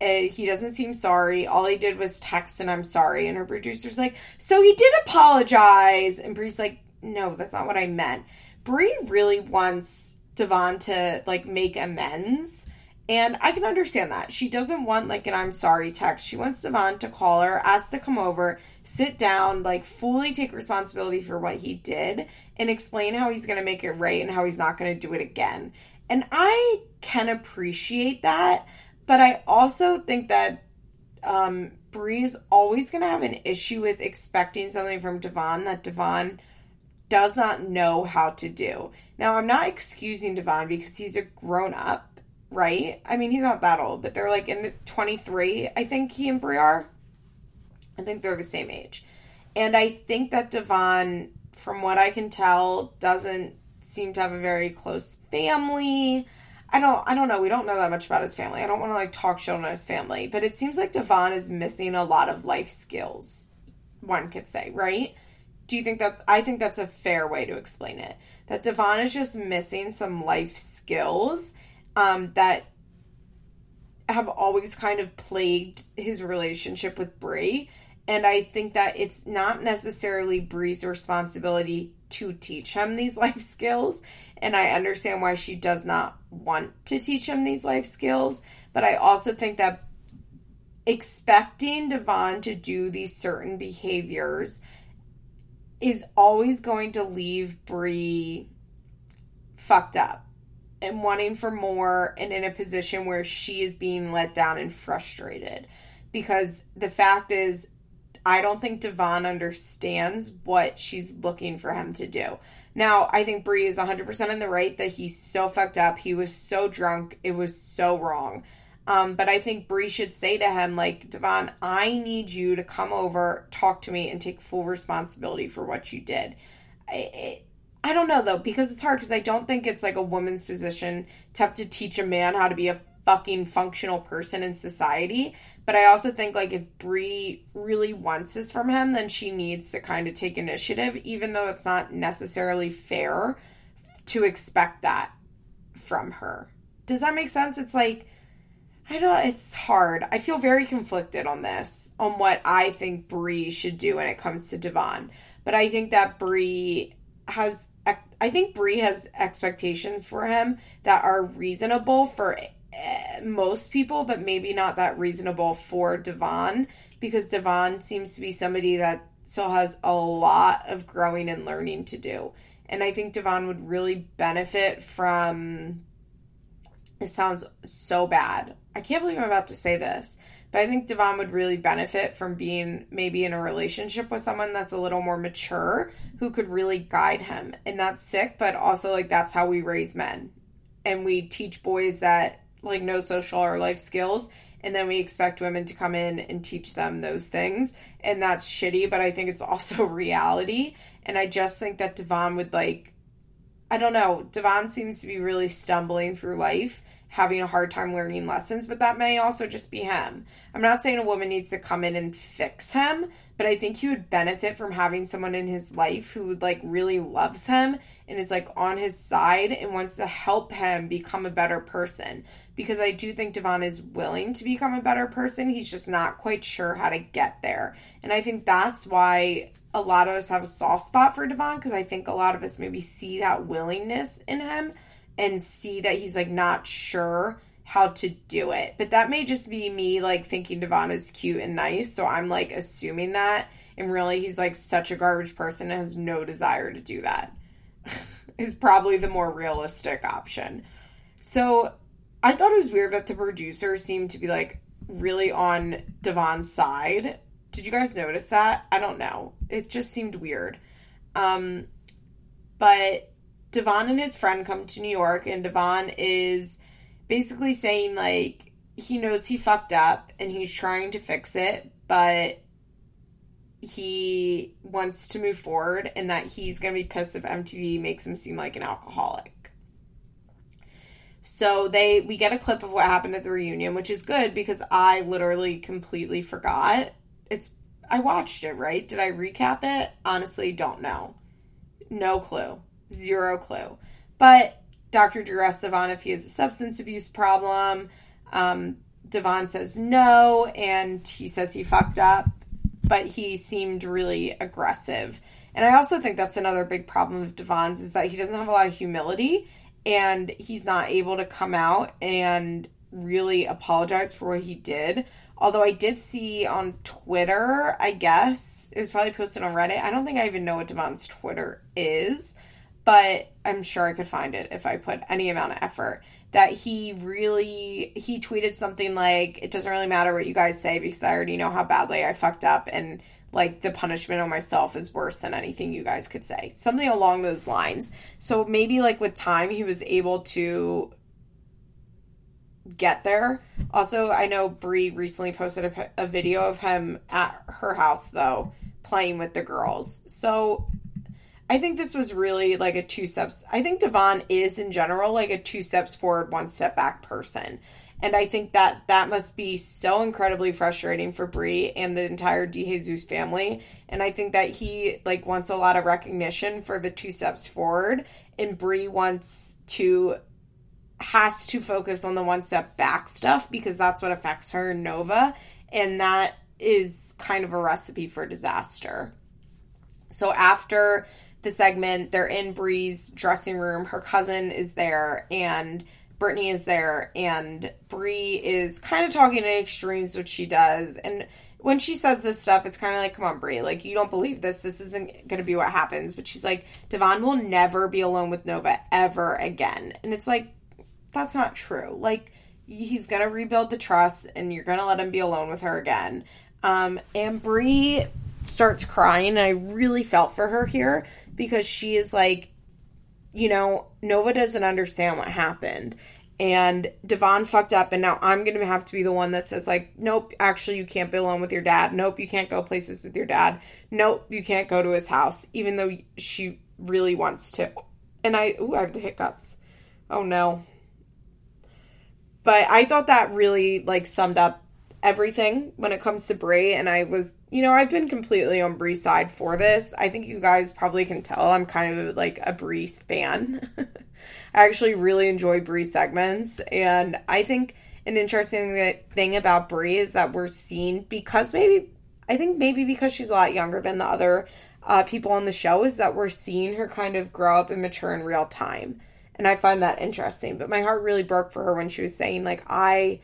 uh, he doesn't seem sorry. All he did was text and I'm sorry. And her producer's like, so he did apologize. And Bri's like, no, that's not what I meant. Bri really wants Devon to like make amends. And I can understand that. She doesn't want like an I'm sorry text. She wants Devon to call her, ask to come over, sit down, like fully take responsibility for what he did and explain how he's going to make it right and how he's not going to do it again. And I can appreciate that. But I also think that um, Bri's always going to have an issue with expecting something from Devon that Devon does not know how to do. Now, I'm not excusing Devon because he's a grown up, right? I mean, he's not that old, but they're like in the 23, I think he and Bri are. I think they're the same age. And I think that Devon, from what I can tell, doesn't seem to have a very close family. I don't I don't know. We don't know that much about his family. I don't want to like talk shit on his family, but it seems like Devon is missing a lot of life skills. One could say, right? Do you think that I think that's a fair way to explain it? That Devon is just missing some life skills um, that have always kind of plagued his relationship with Bri. And I think that it's not necessarily Bri's responsibility to teach him these life skills. And I understand why she does not want to teach him these life skills. But I also think that expecting Devon to do these certain behaviors is always going to leave Bri fucked up and wanting for more and in a position where she is being let down and frustrated. Because the fact is, I don't think Devon understands what she's looking for him to do. Now, I think Bree is 100% in the right that he's so fucked up. He was so drunk. It was so wrong. Um, but I think Bree should say to him, like, Devon, I need you to come over, talk to me, and take full responsibility for what you did. I don't know, though, because it's hard, because I don't think it's like a woman's position to have to teach a man how to be a fucking functional person in society. But I also think like if Bri really wants this from him, then she needs to kind of take initiative, even though it's not necessarily fair to expect that from her. Does that make sense? It's like I don't it's hard. I feel very conflicted on this, on what I think Bri should do when it comes to Devon. But I think that Bri has I think Bri has expectations for him that are reasonable for Eh, most people, but maybe not that reasonable for Devon because Devon seems to be somebody that still has a lot of growing and learning to do. And I think Devon would really benefit from. It sounds so bad. I can't believe I'm about to say this, But I think Devon would really benefit from being maybe in a relationship with someone that's a little more mature who could really guide him. And that's sick, but also like that's how we raise men. And we teach boys that like no social or life skills and then we expect women to come in and teach them those things and that's shitty but i think it's also reality and i just think that devon would like i don't know devon seems to be really stumbling through life having a hard time learning lessons but that may also just be him i'm not saying a woman needs to come in and fix him but i think he would benefit from having someone in his life who like really loves him and is like on his side and wants to help him become a better person because I do think Devon is willing to become a better person. He's just not quite sure how to get there. And I think that's why a lot of us have a soft spot for Devon because I think a lot of us maybe see that willingness in him and see that he's like not sure how to do it. But that may just be me like thinking Devon is cute and nice. So I'm like assuming that. And really, he's like such a garbage person and has no desire to do that. is probably the more realistic option. So I thought it was weird that the producer seemed to be like really on Devon's side. Did you guys notice that? I don't know. It just seemed weird. Um, but Devon and his friend come to New York, and Devon is basically saying like he knows he fucked up and he's trying to fix it, but he wants to move forward and that he's going to be pissed if MTV makes him seem like an alcoholic. So they we get a clip of what happened at the reunion, which is good because I literally completely forgot. It's I watched it, right? Did I recap it? Honestly, don't know. No clue. Zero clue. But Dr. Drew asked Devon if he has a substance abuse problem. Um, Devon says no, and he says he fucked up, but he seemed really aggressive. And I also think that's another big problem of Devon's is that he doesn't have a lot of humility and he's not able to come out and really apologize for what he did. Although I did see on Twitter, I guess it was probably posted on Reddit. I don't think I even know what Devon's Twitter is, but I'm sure I could find it if I put any amount of effort. That he really he tweeted something like, "It doesn't really matter what you guys say because I already know how badly I fucked up, and like the punishment on myself is worse than anything you guys could say. Something along those lines. So maybe like with time he was able to get there. Also, I know Brie recently posted a, a video of him at her house though playing with the girls. So I think this was really like a two steps. I think Devon is in general like a two steps forward, one step back person. And I think that that must be so incredibly frustrating for Brie and the entire DeJesus family. And I think that he like wants a lot of recognition for the two steps forward, and Brie wants to has to focus on the one step back stuff because that's what affects her and Nova, and that is kind of a recipe for disaster. So after the segment, they're in Bree's dressing room. Her cousin is there, and Brittany is there and Bree is kind of talking in extremes, which she does. And when she says this stuff, it's kind of like, come on, Bree, like you don't believe this. This isn't going to be what happens. But she's like, Devon will never be alone with Nova ever again. And it's like, that's not true. Like, he's going to rebuild the trust and you're going to let him be alone with her again. Um, and Bree starts crying. And I really felt for her here because she is like, you know, Nova doesn't understand what happened. And Devon fucked up, and now I'm to have to be the one that says, like, nope, actually, you can't be alone with your dad. Nope, you can't go places with your dad. Nope, you can't go to his house, even though she really wants to. And I, ooh, I have the hiccups. Oh no. But I thought that really, like, summed up everything when it comes to Brie, and I was, you know, I've been completely on Brie's side for this. I think you guys probably can tell I'm kind of like a Brie fan. I actually really enjoy Brie segments, and I think an interesting thing about Brie is that we're seeing because maybe I think maybe because she's a lot younger than the other uh, people on the show is that we're seeing her kind of grow up and mature in real time, and I find that interesting. But my heart really broke for her when she was saying like I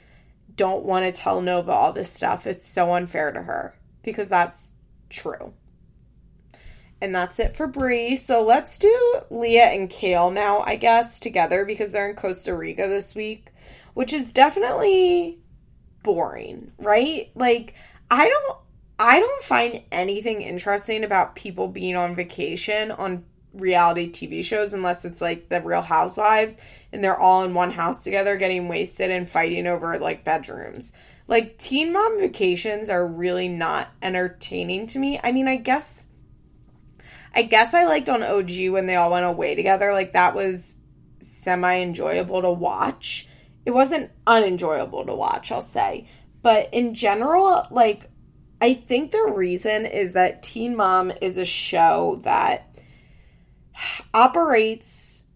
don't want to tell Nova all this stuff. It's so unfair to her because that's true. And that's it for Brie. So let's do Leah and Kail now, I guess, together because they're in Costa Rica this week, which is definitely boring, right? Like I don't I don't find anything interesting about people being on vacation on reality TV shows unless it's like the Real Housewives and they're all in one house together getting wasted and fighting over like bedrooms. Like teen mom vacations are really not entertaining to me. I mean, I guess I guess I liked on OG when they all went away together. Like that was semi enjoyable to watch. It wasn't unenjoyable to watch, I'll say. But in general, like I think the reason is that Teen Mom is a show that operates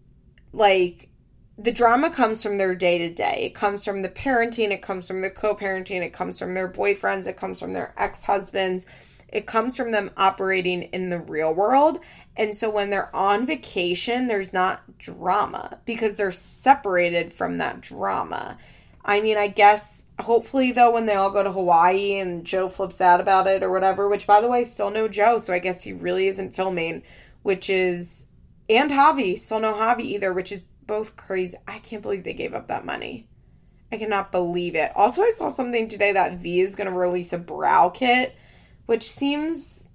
like the drama comes from their day to day. It comes from the parenting, it comes from the co parenting, it comes from their boyfriends, it comes from their ex husbands, it comes from them operating in the real world. And so when they're on vacation, there's not drama because they're separated from that drama. I mean, I guess hopefully though when they all go to Hawaii and Jo flips out about it or whatever, which by the way, still no Jo, so I guess he really isn't filming, which is and Javi, still no Javi either, which is both crazy. I can't believe they gave up that money. I cannot believe it. Also, I saw something today that V is going to release a brow kit, which seems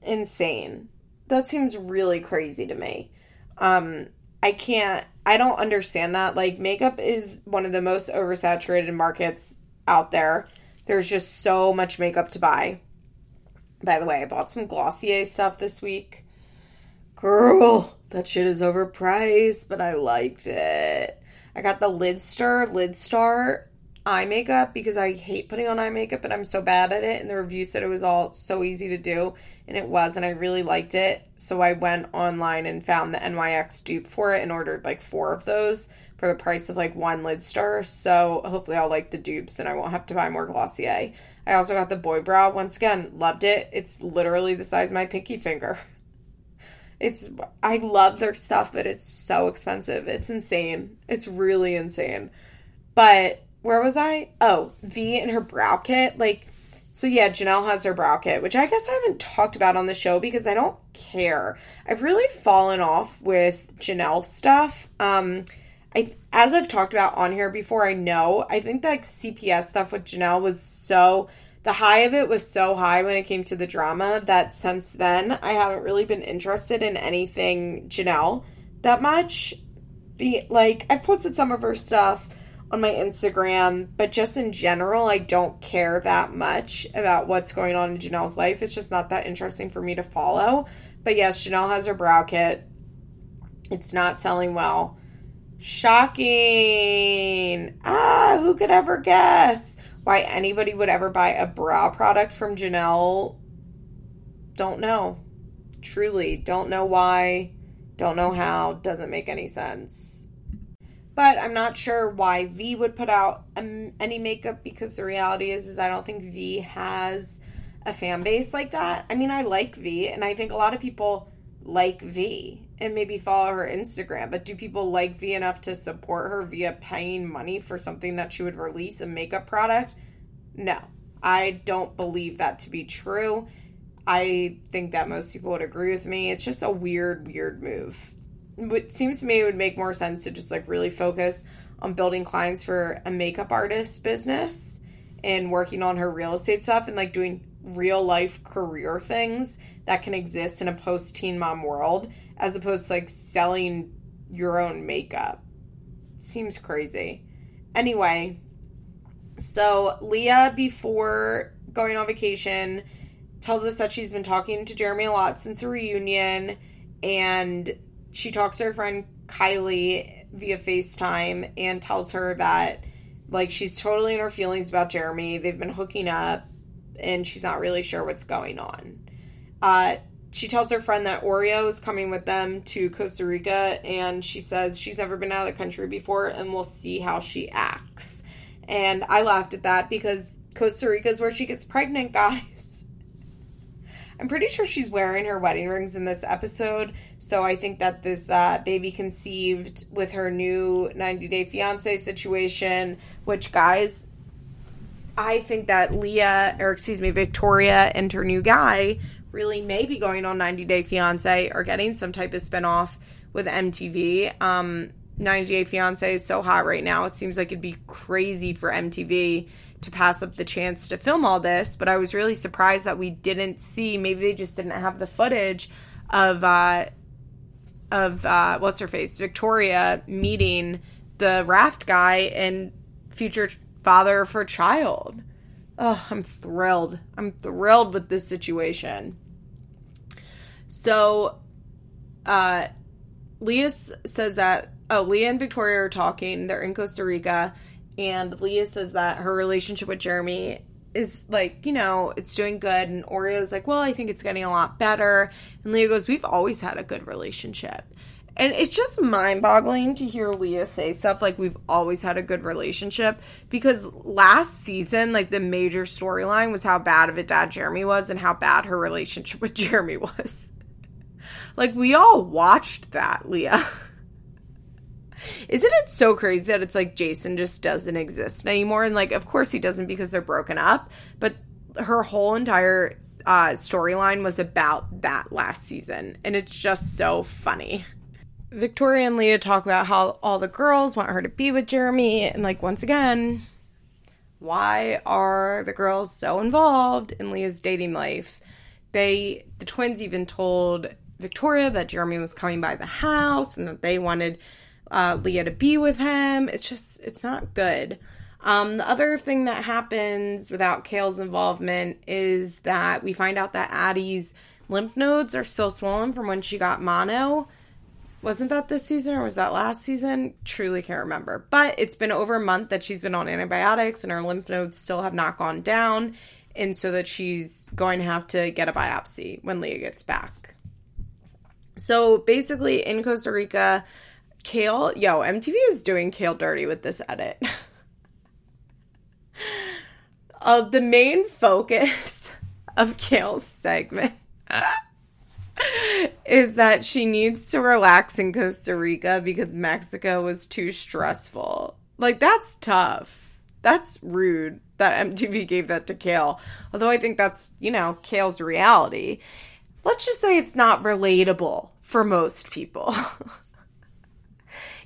insane. That seems really crazy to me. Um, I can't I don't understand that. Like makeup is one of the most oversaturated markets out there. There's just so much makeup to buy. By the way, I bought some Glossier stuff this week. Girl, that shit is overpriced, but I liked it. I got the Lidstar, Lidstar eye makeup because I hate putting on eye makeup, but I'm so bad at it. And the review said it was all so easy to do, and it was, and I really liked it. So I went online and found the NYX dupe for it and ordered like four of those for the price of like one Lidstar. So hopefully I'll like the dupes and I won't have to buy more Glossier. I also got the Boy Brow. Once again, loved it. It's literally the size of my pinky finger. It's I love their stuff, but it's so expensive. It's insane. It's really insane. But where was I? Oh, V and her brow kit. Like, so yeah, Janelle has her brow kit, which I guess I haven't talked about on the show because I don't care. I've really fallen off with Janelle stuff. Um, I as I've talked about on here before, I know I think that CPS stuff with Janelle was so the high of it was so high when it came to the drama that since then I haven't really been interested in anything Janelle that much. Be like I've posted some of her stuff on my Instagram, but just in general, I don't care that much about what's going on in Janelle's life. It's just not that interesting for me to follow. But yes, Janelle has her brow kit. It's not selling well. Shocking. Ah, who could ever guess why anybody would ever buy a brow product from Janelle? Don't know. Truly, don't know why. Don't know how. Doesn't make any sense but I'm not sure why V would put out any makeup because the reality is is I don't think V has a fan base like that. I mean, I like V and I think a lot of people like V and maybe follow her Instagram, but do people like V enough to support her via paying money for something that she would release a makeup product? No. I don't believe that to be true. I think that most people would agree with me. It's just a weird, weird move it seems to me it would make more sense to just like really focus on building clients for a makeup artist business and working on her real estate stuff and like doing real life career things that can exist in a post teen mom world as opposed to like selling your own makeup. Seems crazy. Anyway, so Leah, before going on vacation, tells us that she's been talking to Jeremy a lot since the reunion and she talks to her friend Kylie via FaceTime and tells her that like she's totally in her feelings about Jeremy. They've been hooking up and she's not really sure what's going on. Uh, she tells her friend that Oreo is coming with them to Costa Rica and she says she's never been out of the country before and we'll see how she acts. And I laughed at that because Costa Rica is where she gets pregnant, guys. I'm pretty sure she's wearing her wedding rings in this episode. So I think that this uh, baby conceived with her new 90 day fiance situation, which, guys, I think that Leah, or excuse me, Victoria and her new guy really may be going on 90 Day Fiance or getting some type of spinoff with MTV. Um, 90 Day Fiance is so hot right now. It seems like it'd be crazy for MTV to pass up the chance to film all this, but I was really surprised that we didn't see. Maybe they just didn't have the footage of uh, of uh, what's her face, Victoria meeting the raft guy and future father her child. Oh, I'm thrilled. I'm thrilled with this situation. So, uh, Leah says that, oh, Leah and Victoria are talking. They're in Costa Rica. And Leah says that her relationship with Jeremy is like, you know, it's doing good. And Oreo's like, well, I think it's getting a lot better. And Leah goes, we've always had a good relationship. And it's just mind boggling to hear Leah say stuff like we've always had a good relationship because last season, like the major storyline was how bad of a dad Jeremy was and how bad her relationship with Jeremy was. like we all watched that, Leah. Isn't it so crazy that it's like Jason just doesn't exist anymore? And like, of course he doesn't because they're broken up, but her whole entire uh, storyline was about that last season. And it's just so funny. Victoria and Leah talk about how all the girls want her to be with Jeremy. And, like, once again, why are the girls so involved in Leah's dating life? They, the twins even told Victoria that Jeremy was coming by the house and that they wanted uh, Leah to be with him. It's just, it's not good. Um, the other thing that happens without Kail's involvement is that we find out that Addie's lymph nodes are still swollen from when she got mono wasn't that this season or was that last season? Truly can't remember. But it's been over a month that she's been on antibiotics and her lymph nodes still have not gone down. And so that she's going to have to get a biopsy when Leah gets back. So basically, in Costa Rica, Kail, yo, MTV is doing Kail dirty with this edit. uh, the main focus of Kail's segment is that she needs to relax in Costa Rica because Mexico was too stressful. Like, that's tough. That's rude that MTV gave that to Kail. Although I think that's, you know, Kail's reality. Let's just say it's not relatable for most people.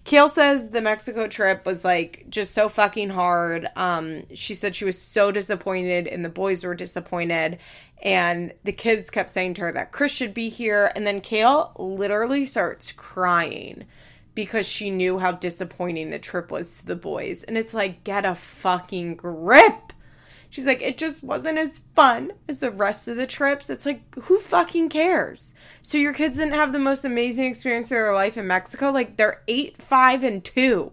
Kail says the Mexico trip was like just so fucking hard. Um, she said she was so disappointed, and the boys were disappointed. And the kids kept saying to her that Chris should be here. And then Kail literally starts crying because she knew how disappointing the trip was to the boys. And it's like, get a fucking grip. She's like, it just wasn't as fun as the rest of the trips. It's like, who fucking cares? So your kids didn't have the most amazing experience of their life in Mexico? Like, they're eight, five, and two.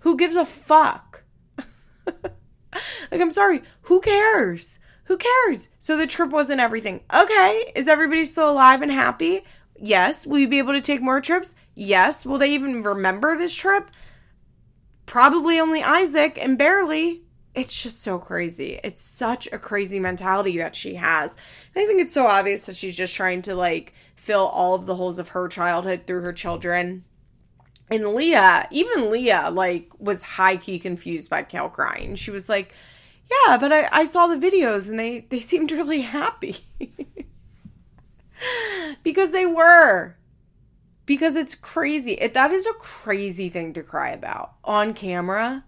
Who gives a fuck? like, I'm sorry, who cares? Who cares? So the trip wasn't everything. Okay, is everybody still alive and happy? Yes. Will you be able to take more trips? Yes. Will they even remember this trip? Probably only Isaac and barely. It's just so crazy. It's such a crazy mentality that she has. And I think it's so obvious that she's just trying to like fill all of the holes of her childhood through her children. And Leah, even Leah, like, was high key confused by Kail crying. She was like, yeah, but I, I saw the videos and they, they seemed really happy. because they were. Because it's crazy. It, that is a crazy thing to cry about on camera.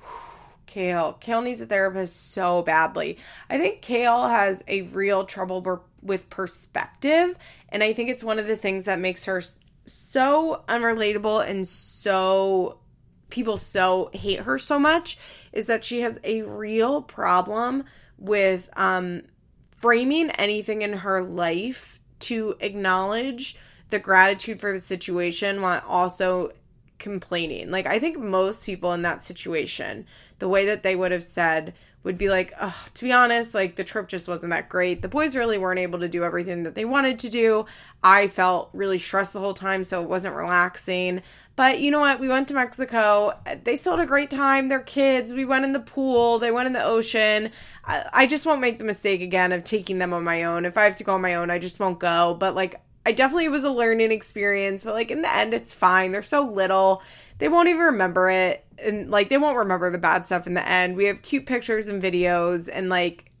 Kail. Kail needs a therapist so badly. I think Kail has a real trouble with perspective. And I think it's one of the things that makes her so unrelatable and so people so hate her so much is that she has a real problem with um, framing anything in her life to acknowledge the gratitude for the situation while also complaining. Like, I think most people in that situation, the way that they would have said would be like, oh, to be honest, like the trip just wasn't that great. The boys really weren't able to do everything that they wanted to do. I felt really stressed the whole time, so it wasn't relaxing. But you know what? We went to Mexico. They still had a great time. They're kids. We went in the pool. They went in the ocean. I, I just won't make the mistake again of taking them on my own. If I have to go on my own, I just won't go. But like, I definitely was a learning experience. But like, in the end, it's fine. They're so little. They won't even remember it. And like, they won't remember the bad stuff in the end. We have cute pictures and videos. And like,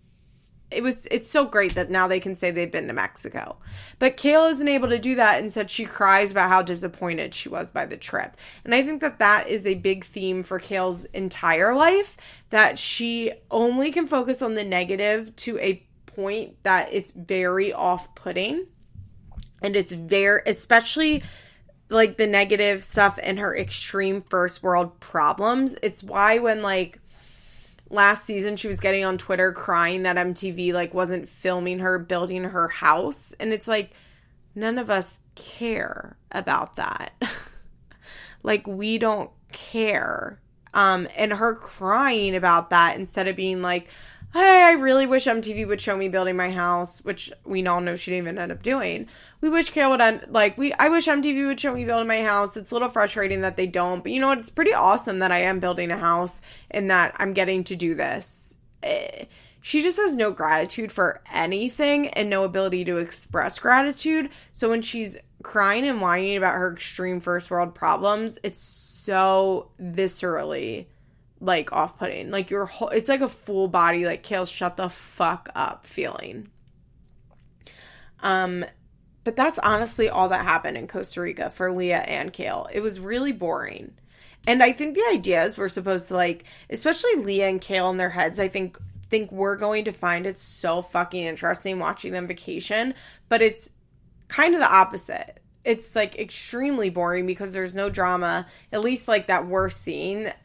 it was it's so great that now they can say they've been to Mexico. But Kail isn't able to do that and said she cries about how disappointed she was by the trip. And I think that that is a big theme for Kail's entire life that she only can focus on the negative to a point that it's very off-putting. And it's very especially like the negative stuff and her extreme first world problems. It's why when like last season she was getting on Twitter crying that MTV like wasn't filming her building her house and it's like none of us care about that. like we don't care. Um and her crying about that instead of being like hey, I really wish MTV would show me building my house, which we all know she didn't even end up doing. We wish Kail would end, like we I wish MTV would show me building my house. It's a little frustrating that they don't, but you know what? It's pretty awesome that I am building a house and that I'm getting to do this. Eh, she just has no gratitude for anything and no ability to express gratitude. So when she's crying and whining about her extreme first world problems, it's so viscerally like off putting. Like your whole it's like a full body like Kail shut the fuck up feeling. Um but that's honestly all that happened in Costa Rica for Leah and Kail. It was really boring. And I think the ideas were supposed to like especially Leah and Kail in their heads, I think think we're going to find it so fucking interesting watching them vacation, but it's kind of the opposite it's like extremely boring because there's no drama at least like that we're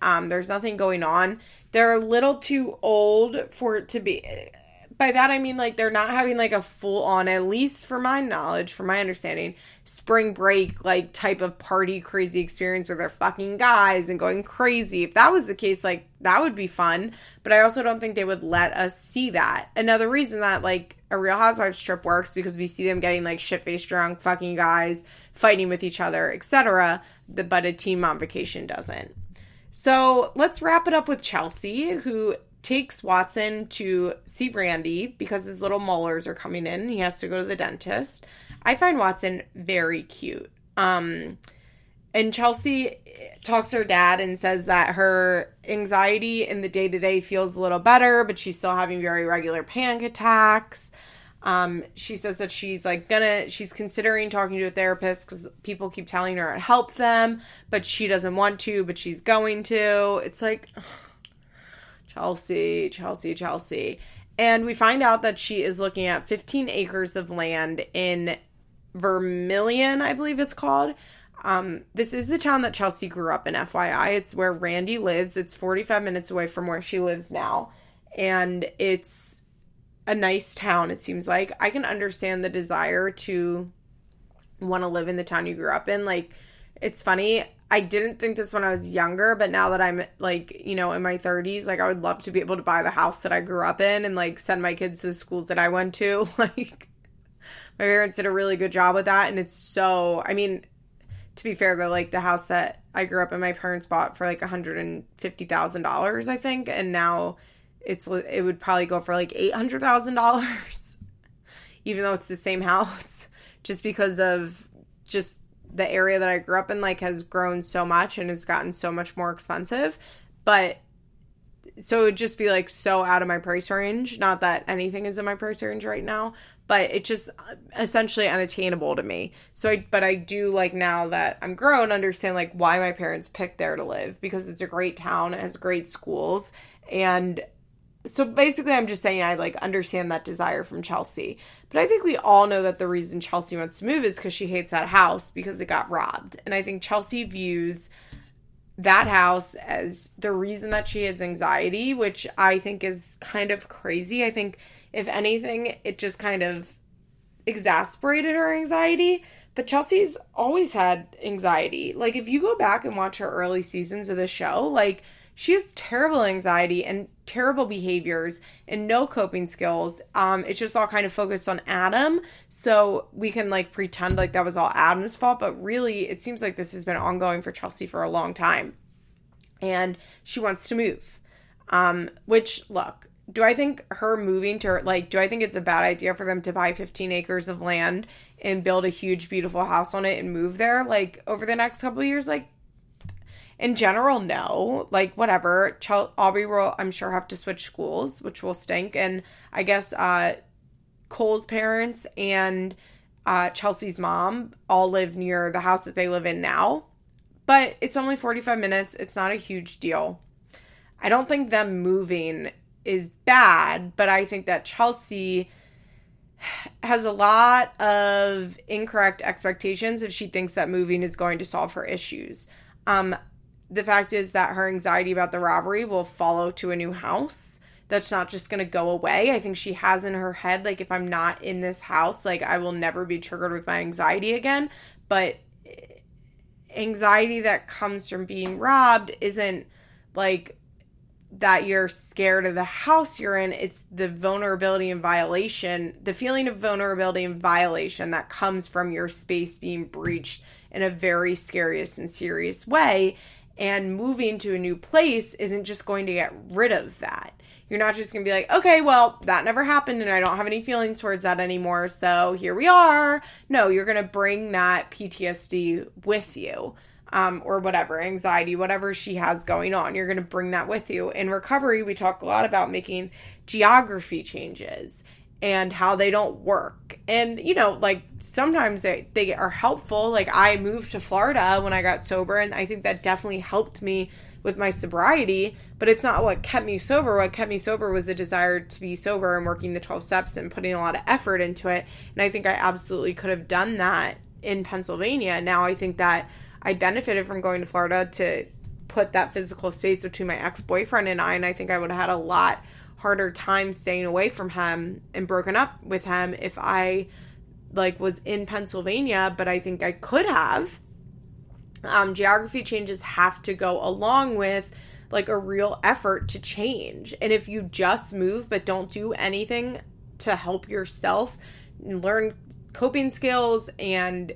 um there's nothing going on they're a little too old for it to be by that I mean like they're not having like a full on, at least for my knowledge, for my understanding, spring break like type of party crazy experience where they're fucking guys and going crazy. If that was the case, like that would be fun. But I also don't think they would let us see that. Another reason that like a Real Housewives trip works because we see them getting like shit faced drunk, fucking guys, fighting with each other, etc. But a team on vacation doesn't. So let's wrap it up with Chelsea, who takes Watson to see Randy because his little molars are coming in he has to go to the dentist. I find Watson very cute. Um, and Chelsea talks to her dad and says that her anxiety in the day to day feels a little better, but she's still having very regular panic attacks. Um, she says that she's like gonna, she's considering talking to a therapist because people keep telling her it helped them, but she doesn't want to, but she's going to. It's like, Chelsea, Chelsea, Chelsea. And we find out that she is looking at 15 acres of land in Vermillion, I believe it's called. Um, this is the town that Chelsea grew up in, FYI. It's where Randy lives. It's 45 minutes away from where she lives now. And it's a nice town, it seems like. I can understand the desire to want to live in the town you grew up in. Like, it's funny. I didn't think this when I was younger, but now that I'm like, you know, in my 30s, like I would love to be able to buy the house that I grew up in and like send my kids to the schools that I went to. Like my parents did a really good job with that and it's so I mean, to be fair though, like the house that I grew up in my parents bought for like $150,000, I think, and now it's it would probably go for like $800,000 even though it's the same house just because of just the area that I grew up in like has grown so much and has gotten so much more expensive. But so it would just be like so out of my price range. Not that anything is in my price range right now, but it's just uh, essentially unattainable to me. So I but I do like now that I'm grown understand like why my parents picked there to live because it's a great town, it has great schools and so basically I'm just saying I like understand that desire from Chelsea. But I think we all know that the reason Chelsea wants to move is because she hates that house because it got robbed. And I think Chelsea views that house as the reason that she has anxiety, which I think is kind of crazy. I think if anything, it just kind of exasperated her anxiety. But Chelsea's always had anxiety. Like if you go back and watch her early seasons of the show, like she has terrible anxiety and terrible behaviors and no coping skills. Um, it's just all kind of focused on Adam. So we can like pretend like that was all Adam's fault, but really it seems like this has been ongoing for Chelsea for a long time. And she wants to move. Um, which look, do I think her moving to like do I think it's a bad idea for them to buy 15 acres of land and build a huge beautiful house on it and move there like over the next couple years like in general, no. Like, whatever. Ch- Aubrey will, I'm sure, have to switch schools, which will stink. And I guess uh, Cole's parents and uh, Chelsea's mom all live near the house that they live in now. But it's only 45 minutes. It's not a huge deal. I don't think them moving is bad, but I think that Chelsea has a lot of incorrect expectations if she thinks that moving is going to solve her issues. Um, the fact is that her anxiety about the robbery will follow to a new house. That's not just going to go away. I think she has in her head, like, if I'm not in this house, like, I will never be triggered with my anxiety again. But anxiety that comes from being robbed isn't like that you're scared of the house you're in. It's the vulnerability and violation, the feeling of vulnerability and violation that comes from your space being breached in a very scariest and serious way. And moving to a new place isn't just going to get rid of that. You're not just going to be like, okay, well, that never happened and I don't have any feelings towards that anymore. So here we are. No, you're going to bring that PTSD with you um, or whatever, anxiety, whatever she has going on. You're going to bring that with you. In recovery, we talk a lot about making geography changes and how they don't work. And, you know, like sometimes they, they are helpful. Like I moved to Florida when I got sober, and I think that definitely helped me with my sobriety, but it's not what kept me sober. What kept me sober was the desire to be sober and working the 12 steps and putting a lot of effort into it. And I think I absolutely could have done that in Pennsylvania. Now I think that I benefited from going to Florida to put that physical space between my ex boyfriend and I. And I think I would have had a lot harder time staying away from him and broken up with him if I like was in Pennsylvania, but I think I could have. Um, geography changes have to go along with like a real effort to change. And if you just move but don't do anything to help yourself learn coping skills and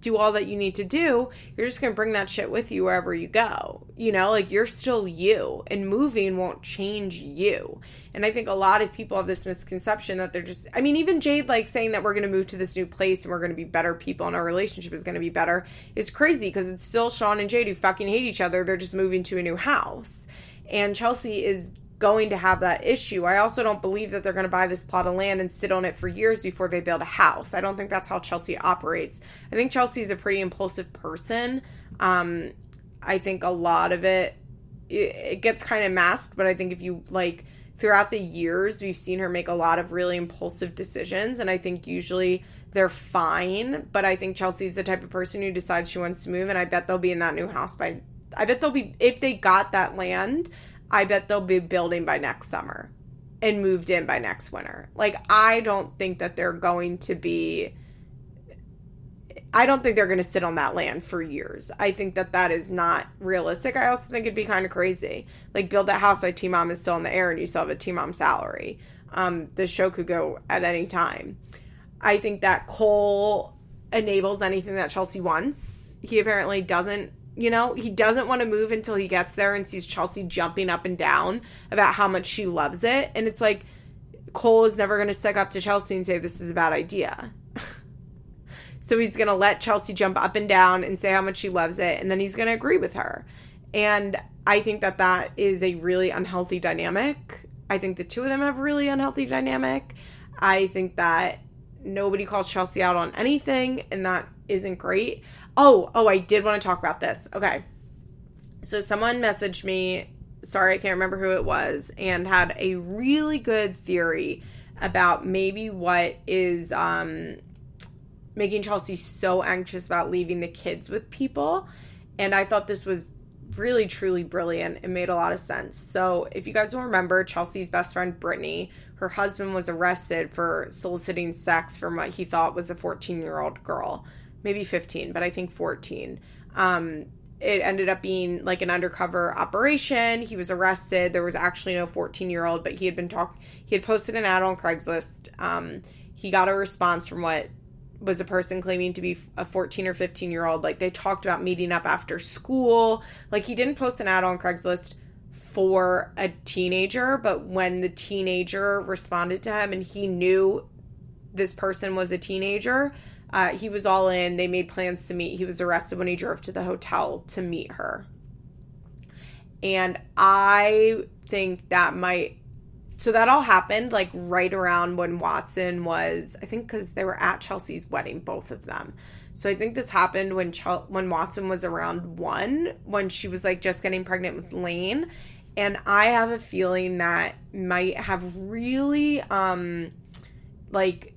do all that you need to do, you're just going to bring that shit with you wherever you go. You know, like you're still you, and moving won't change you. And I think a lot of people have this misconception that they're just, I mean, even Jade, like saying that we're going to move to this new place and we're going to be better people and our relationship is going to be better is crazy because it's still Sean and Jade who fucking hate each other. They're just moving to a new house. And Chelsea is going to have that issue. I also don't believe that they're going to buy this plot of land and sit on it for years before they build a house. I don't think that's how Chelsea operates. I think Chelsea is a pretty impulsive person. Um, I think a lot of it, it, gets kind of masked, but I think if you like throughout the years, we've seen her make a lot of really impulsive decisions, and I think usually they're fine. But I think Chelsea's the type of person who decides she wants to move, and I bet they'll be in that new house by. I bet they'll be if they got that land I bet they'll be building by next summer and moved in by next winter. Like, I don't think that they're going to be. I don't think they're going to sit on that land for years. I think that that is not realistic. I also think it'd be kind of crazy. Like, build that house while Teen Mom is still in the air and you still have a Teen Mom salary. Um, the show could go at any time. I think that Cole enables anything that Chelsea wants. He apparently doesn't you know, he doesn't want to move until he gets there and sees Chelsea jumping up and down about how much she loves it. And it's like, Cole is never going to stick up to Chelsea and say, This is a bad idea. so he's going to let Chelsea jump up and down and say how much she loves it. And then he's going to agree with her. And I think that that is a really unhealthy dynamic. I think the two of them have a really unhealthy dynamic. I think that nobody calls Chelsea out on anything, and that isn't great. Oh, oh, I did want to talk about this. Okay. So someone messaged me, sorry, I can't remember who it was, and had a really good theory about maybe what is um making Chelsea so anxious about leaving the kids with people. And I thought this was really truly brilliant. It made a lot of sense. So, if you guys will remember, Chelsea's best friend Brittany, her husband was arrested for soliciting sex from what he thought was a 14 year old girl maybe 15, but I think 14. Um, it ended up being like an undercover operation. He was arrested. There was actually no 14 year old, but he had been talk. He had posted an ad on Craigslist. Um, he got a response from what was a person claiming to be a 14 or 15 year old. Like they talked about meeting up after school. Like he didn't post an ad on Craigslist for a teenager, but when the teenager responded to him and he knew this person was a teenager, uh, he was all in. They made plans to meet. He was arrested when he drove to the hotel to meet her. And I think that might so that all happened like right around when Watson was, I think, because they were at Chelsea's wedding, both of them. So I think this happened when Chel- when Watson was around one, when she was like just getting pregnant with Lane, and I have a feeling that might have really um like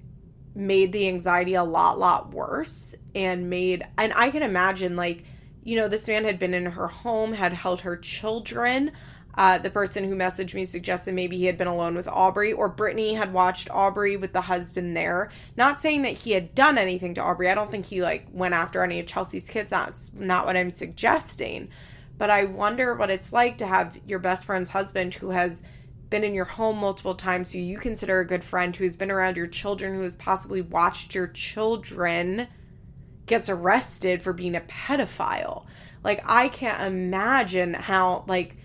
made the anxiety a lot lot worse and made and I can imagine like you know this man had been in her home, had held her children uh, the person who messaged me suggested maybe he had been alone with Aubrey or Brittany had watched Aubrey with the husband there. Not saying that he had done anything to Aubrey. I don't think he like went after any of Chelsea's kids. That's not what I'm suggesting. But I wonder what it's like to have your best friend's husband who has been in your home multiple times, who you consider a good friend, who's been around your children, who has possibly watched your children, gets arrested for being a pedophile. Like, I can't imagine how, like,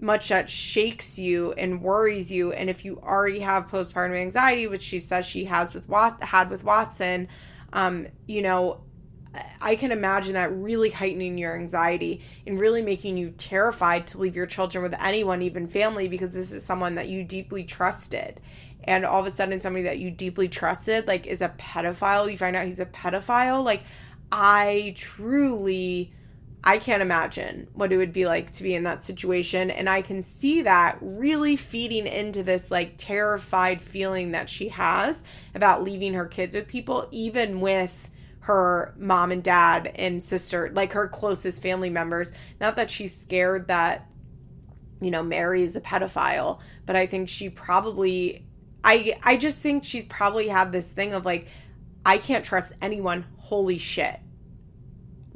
much that shakes you and worries you and if you already have postpartum anxiety which she says she has with Wat- had with Watson um, you know I can imagine that really heightening your anxiety and really making you terrified to leave your children with anyone, even family, because this is someone that you deeply trusted. And all of a sudden, somebody that you deeply trusted, like, is a pedophile. You find out he's a pedophile. Like, I truly I can't imagine what it would be like to be in that situation. And I can see that really feeding into this like terrified feeling that she has about leaving her kids with people, even with her mom and dad and sister, like her closest family members. Not that she's scared that, you know, Mary is a pedophile, but I think she probably, I, I just think she's probably had this thing of like, I can't trust anyone. Holy shit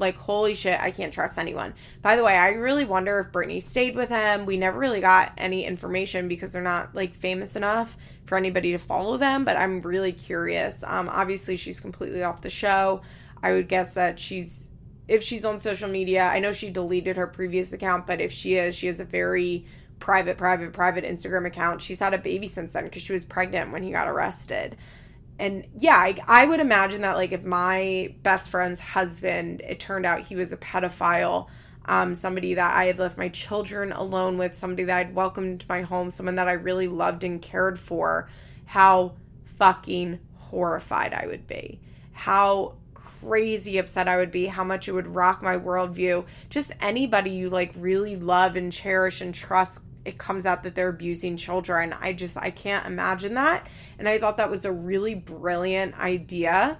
like, holy shit, I can't trust anyone. By the way, I really wonder if Brittany stayed with him. We never really got any information because they're not like famous enough for anybody to follow them, but I'm really curious. Um, obviously, she's completely off the show. I would guess that she's, if she's on social media, I know she deleted her previous account, but if she is, she has a very private, private, private Instagram account. She's had a baby since then because she was pregnant when he got arrested and yeah, I, I, would imagine that like if my best friend's husband, it turned out he was a pedophile, um, somebody that I had left my children alone with, somebody that I'd welcomed to my home, someone that I really loved and cared for, how fucking horrified I would be, how crazy upset I would be, how much it would rock my worldview. Just anybody you like really love and cherish and trust it comes out that they're abusing children. I just I can't imagine that. And I thought that was a really brilliant idea.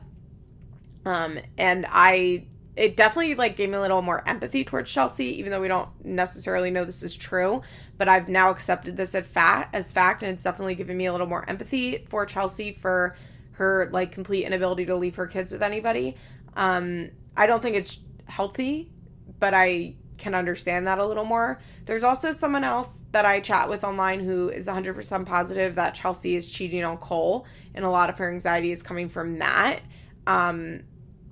Um and I it definitely like gave me a little more empathy towards Chelsea, even though we don't necessarily know this is true. But I've now accepted this as fact, as fact, and it's definitely given me a little more empathy for Chelsea for her like complete inability to leave her kids with anybody. Um, I don't think it's healthy, but I can understand that a little more. There's also someone else that I chat with online who is 100% positive that Chelsea is cheating on Cole, and a lot of her anxiety is coming from that. Um,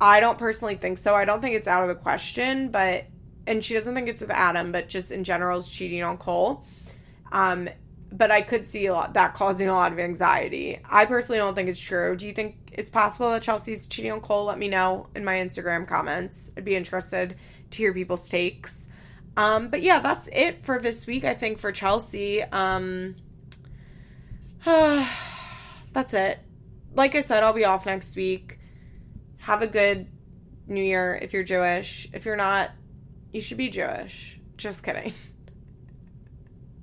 I don't personally think so. I don't think it's out of the question, but and she doesn't think it's with Adam, but just in general is cheating on Cole. Um, but I could see a lot that causing a lot of anxiety. I personally don't think it's true. Do you think it's possible that Chelsea's cheating on Cole? Let me know in my Instagram comments. I'd be interested to hear people's takes. Um, but yeah, that's it for this week, I think, for Chelsea. Um, that's it. Like I said, I'll be off next week. Have a good New Year if you're Jewish. If you're not, you should be Jewish. Just kidding.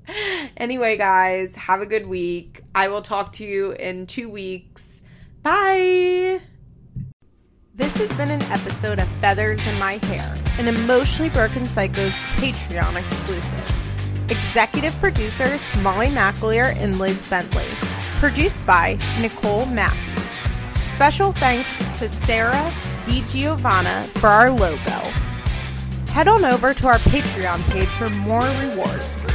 anyway, guys, have a good week. I will talk to you in two weeks. Bye. This has been an episode of Feathers in My Hair, an Emotionally Broken Psycho's Patreon exclusive. Executive producers Molly McAleer and Liz Bentley. Produced by Nicole Matthews. Special thanks to Sarah DiGiovanna for our logo. Head on over to our Patreon page for more rewards.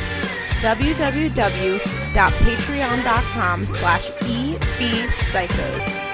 www.patreon.com slash ebpsycho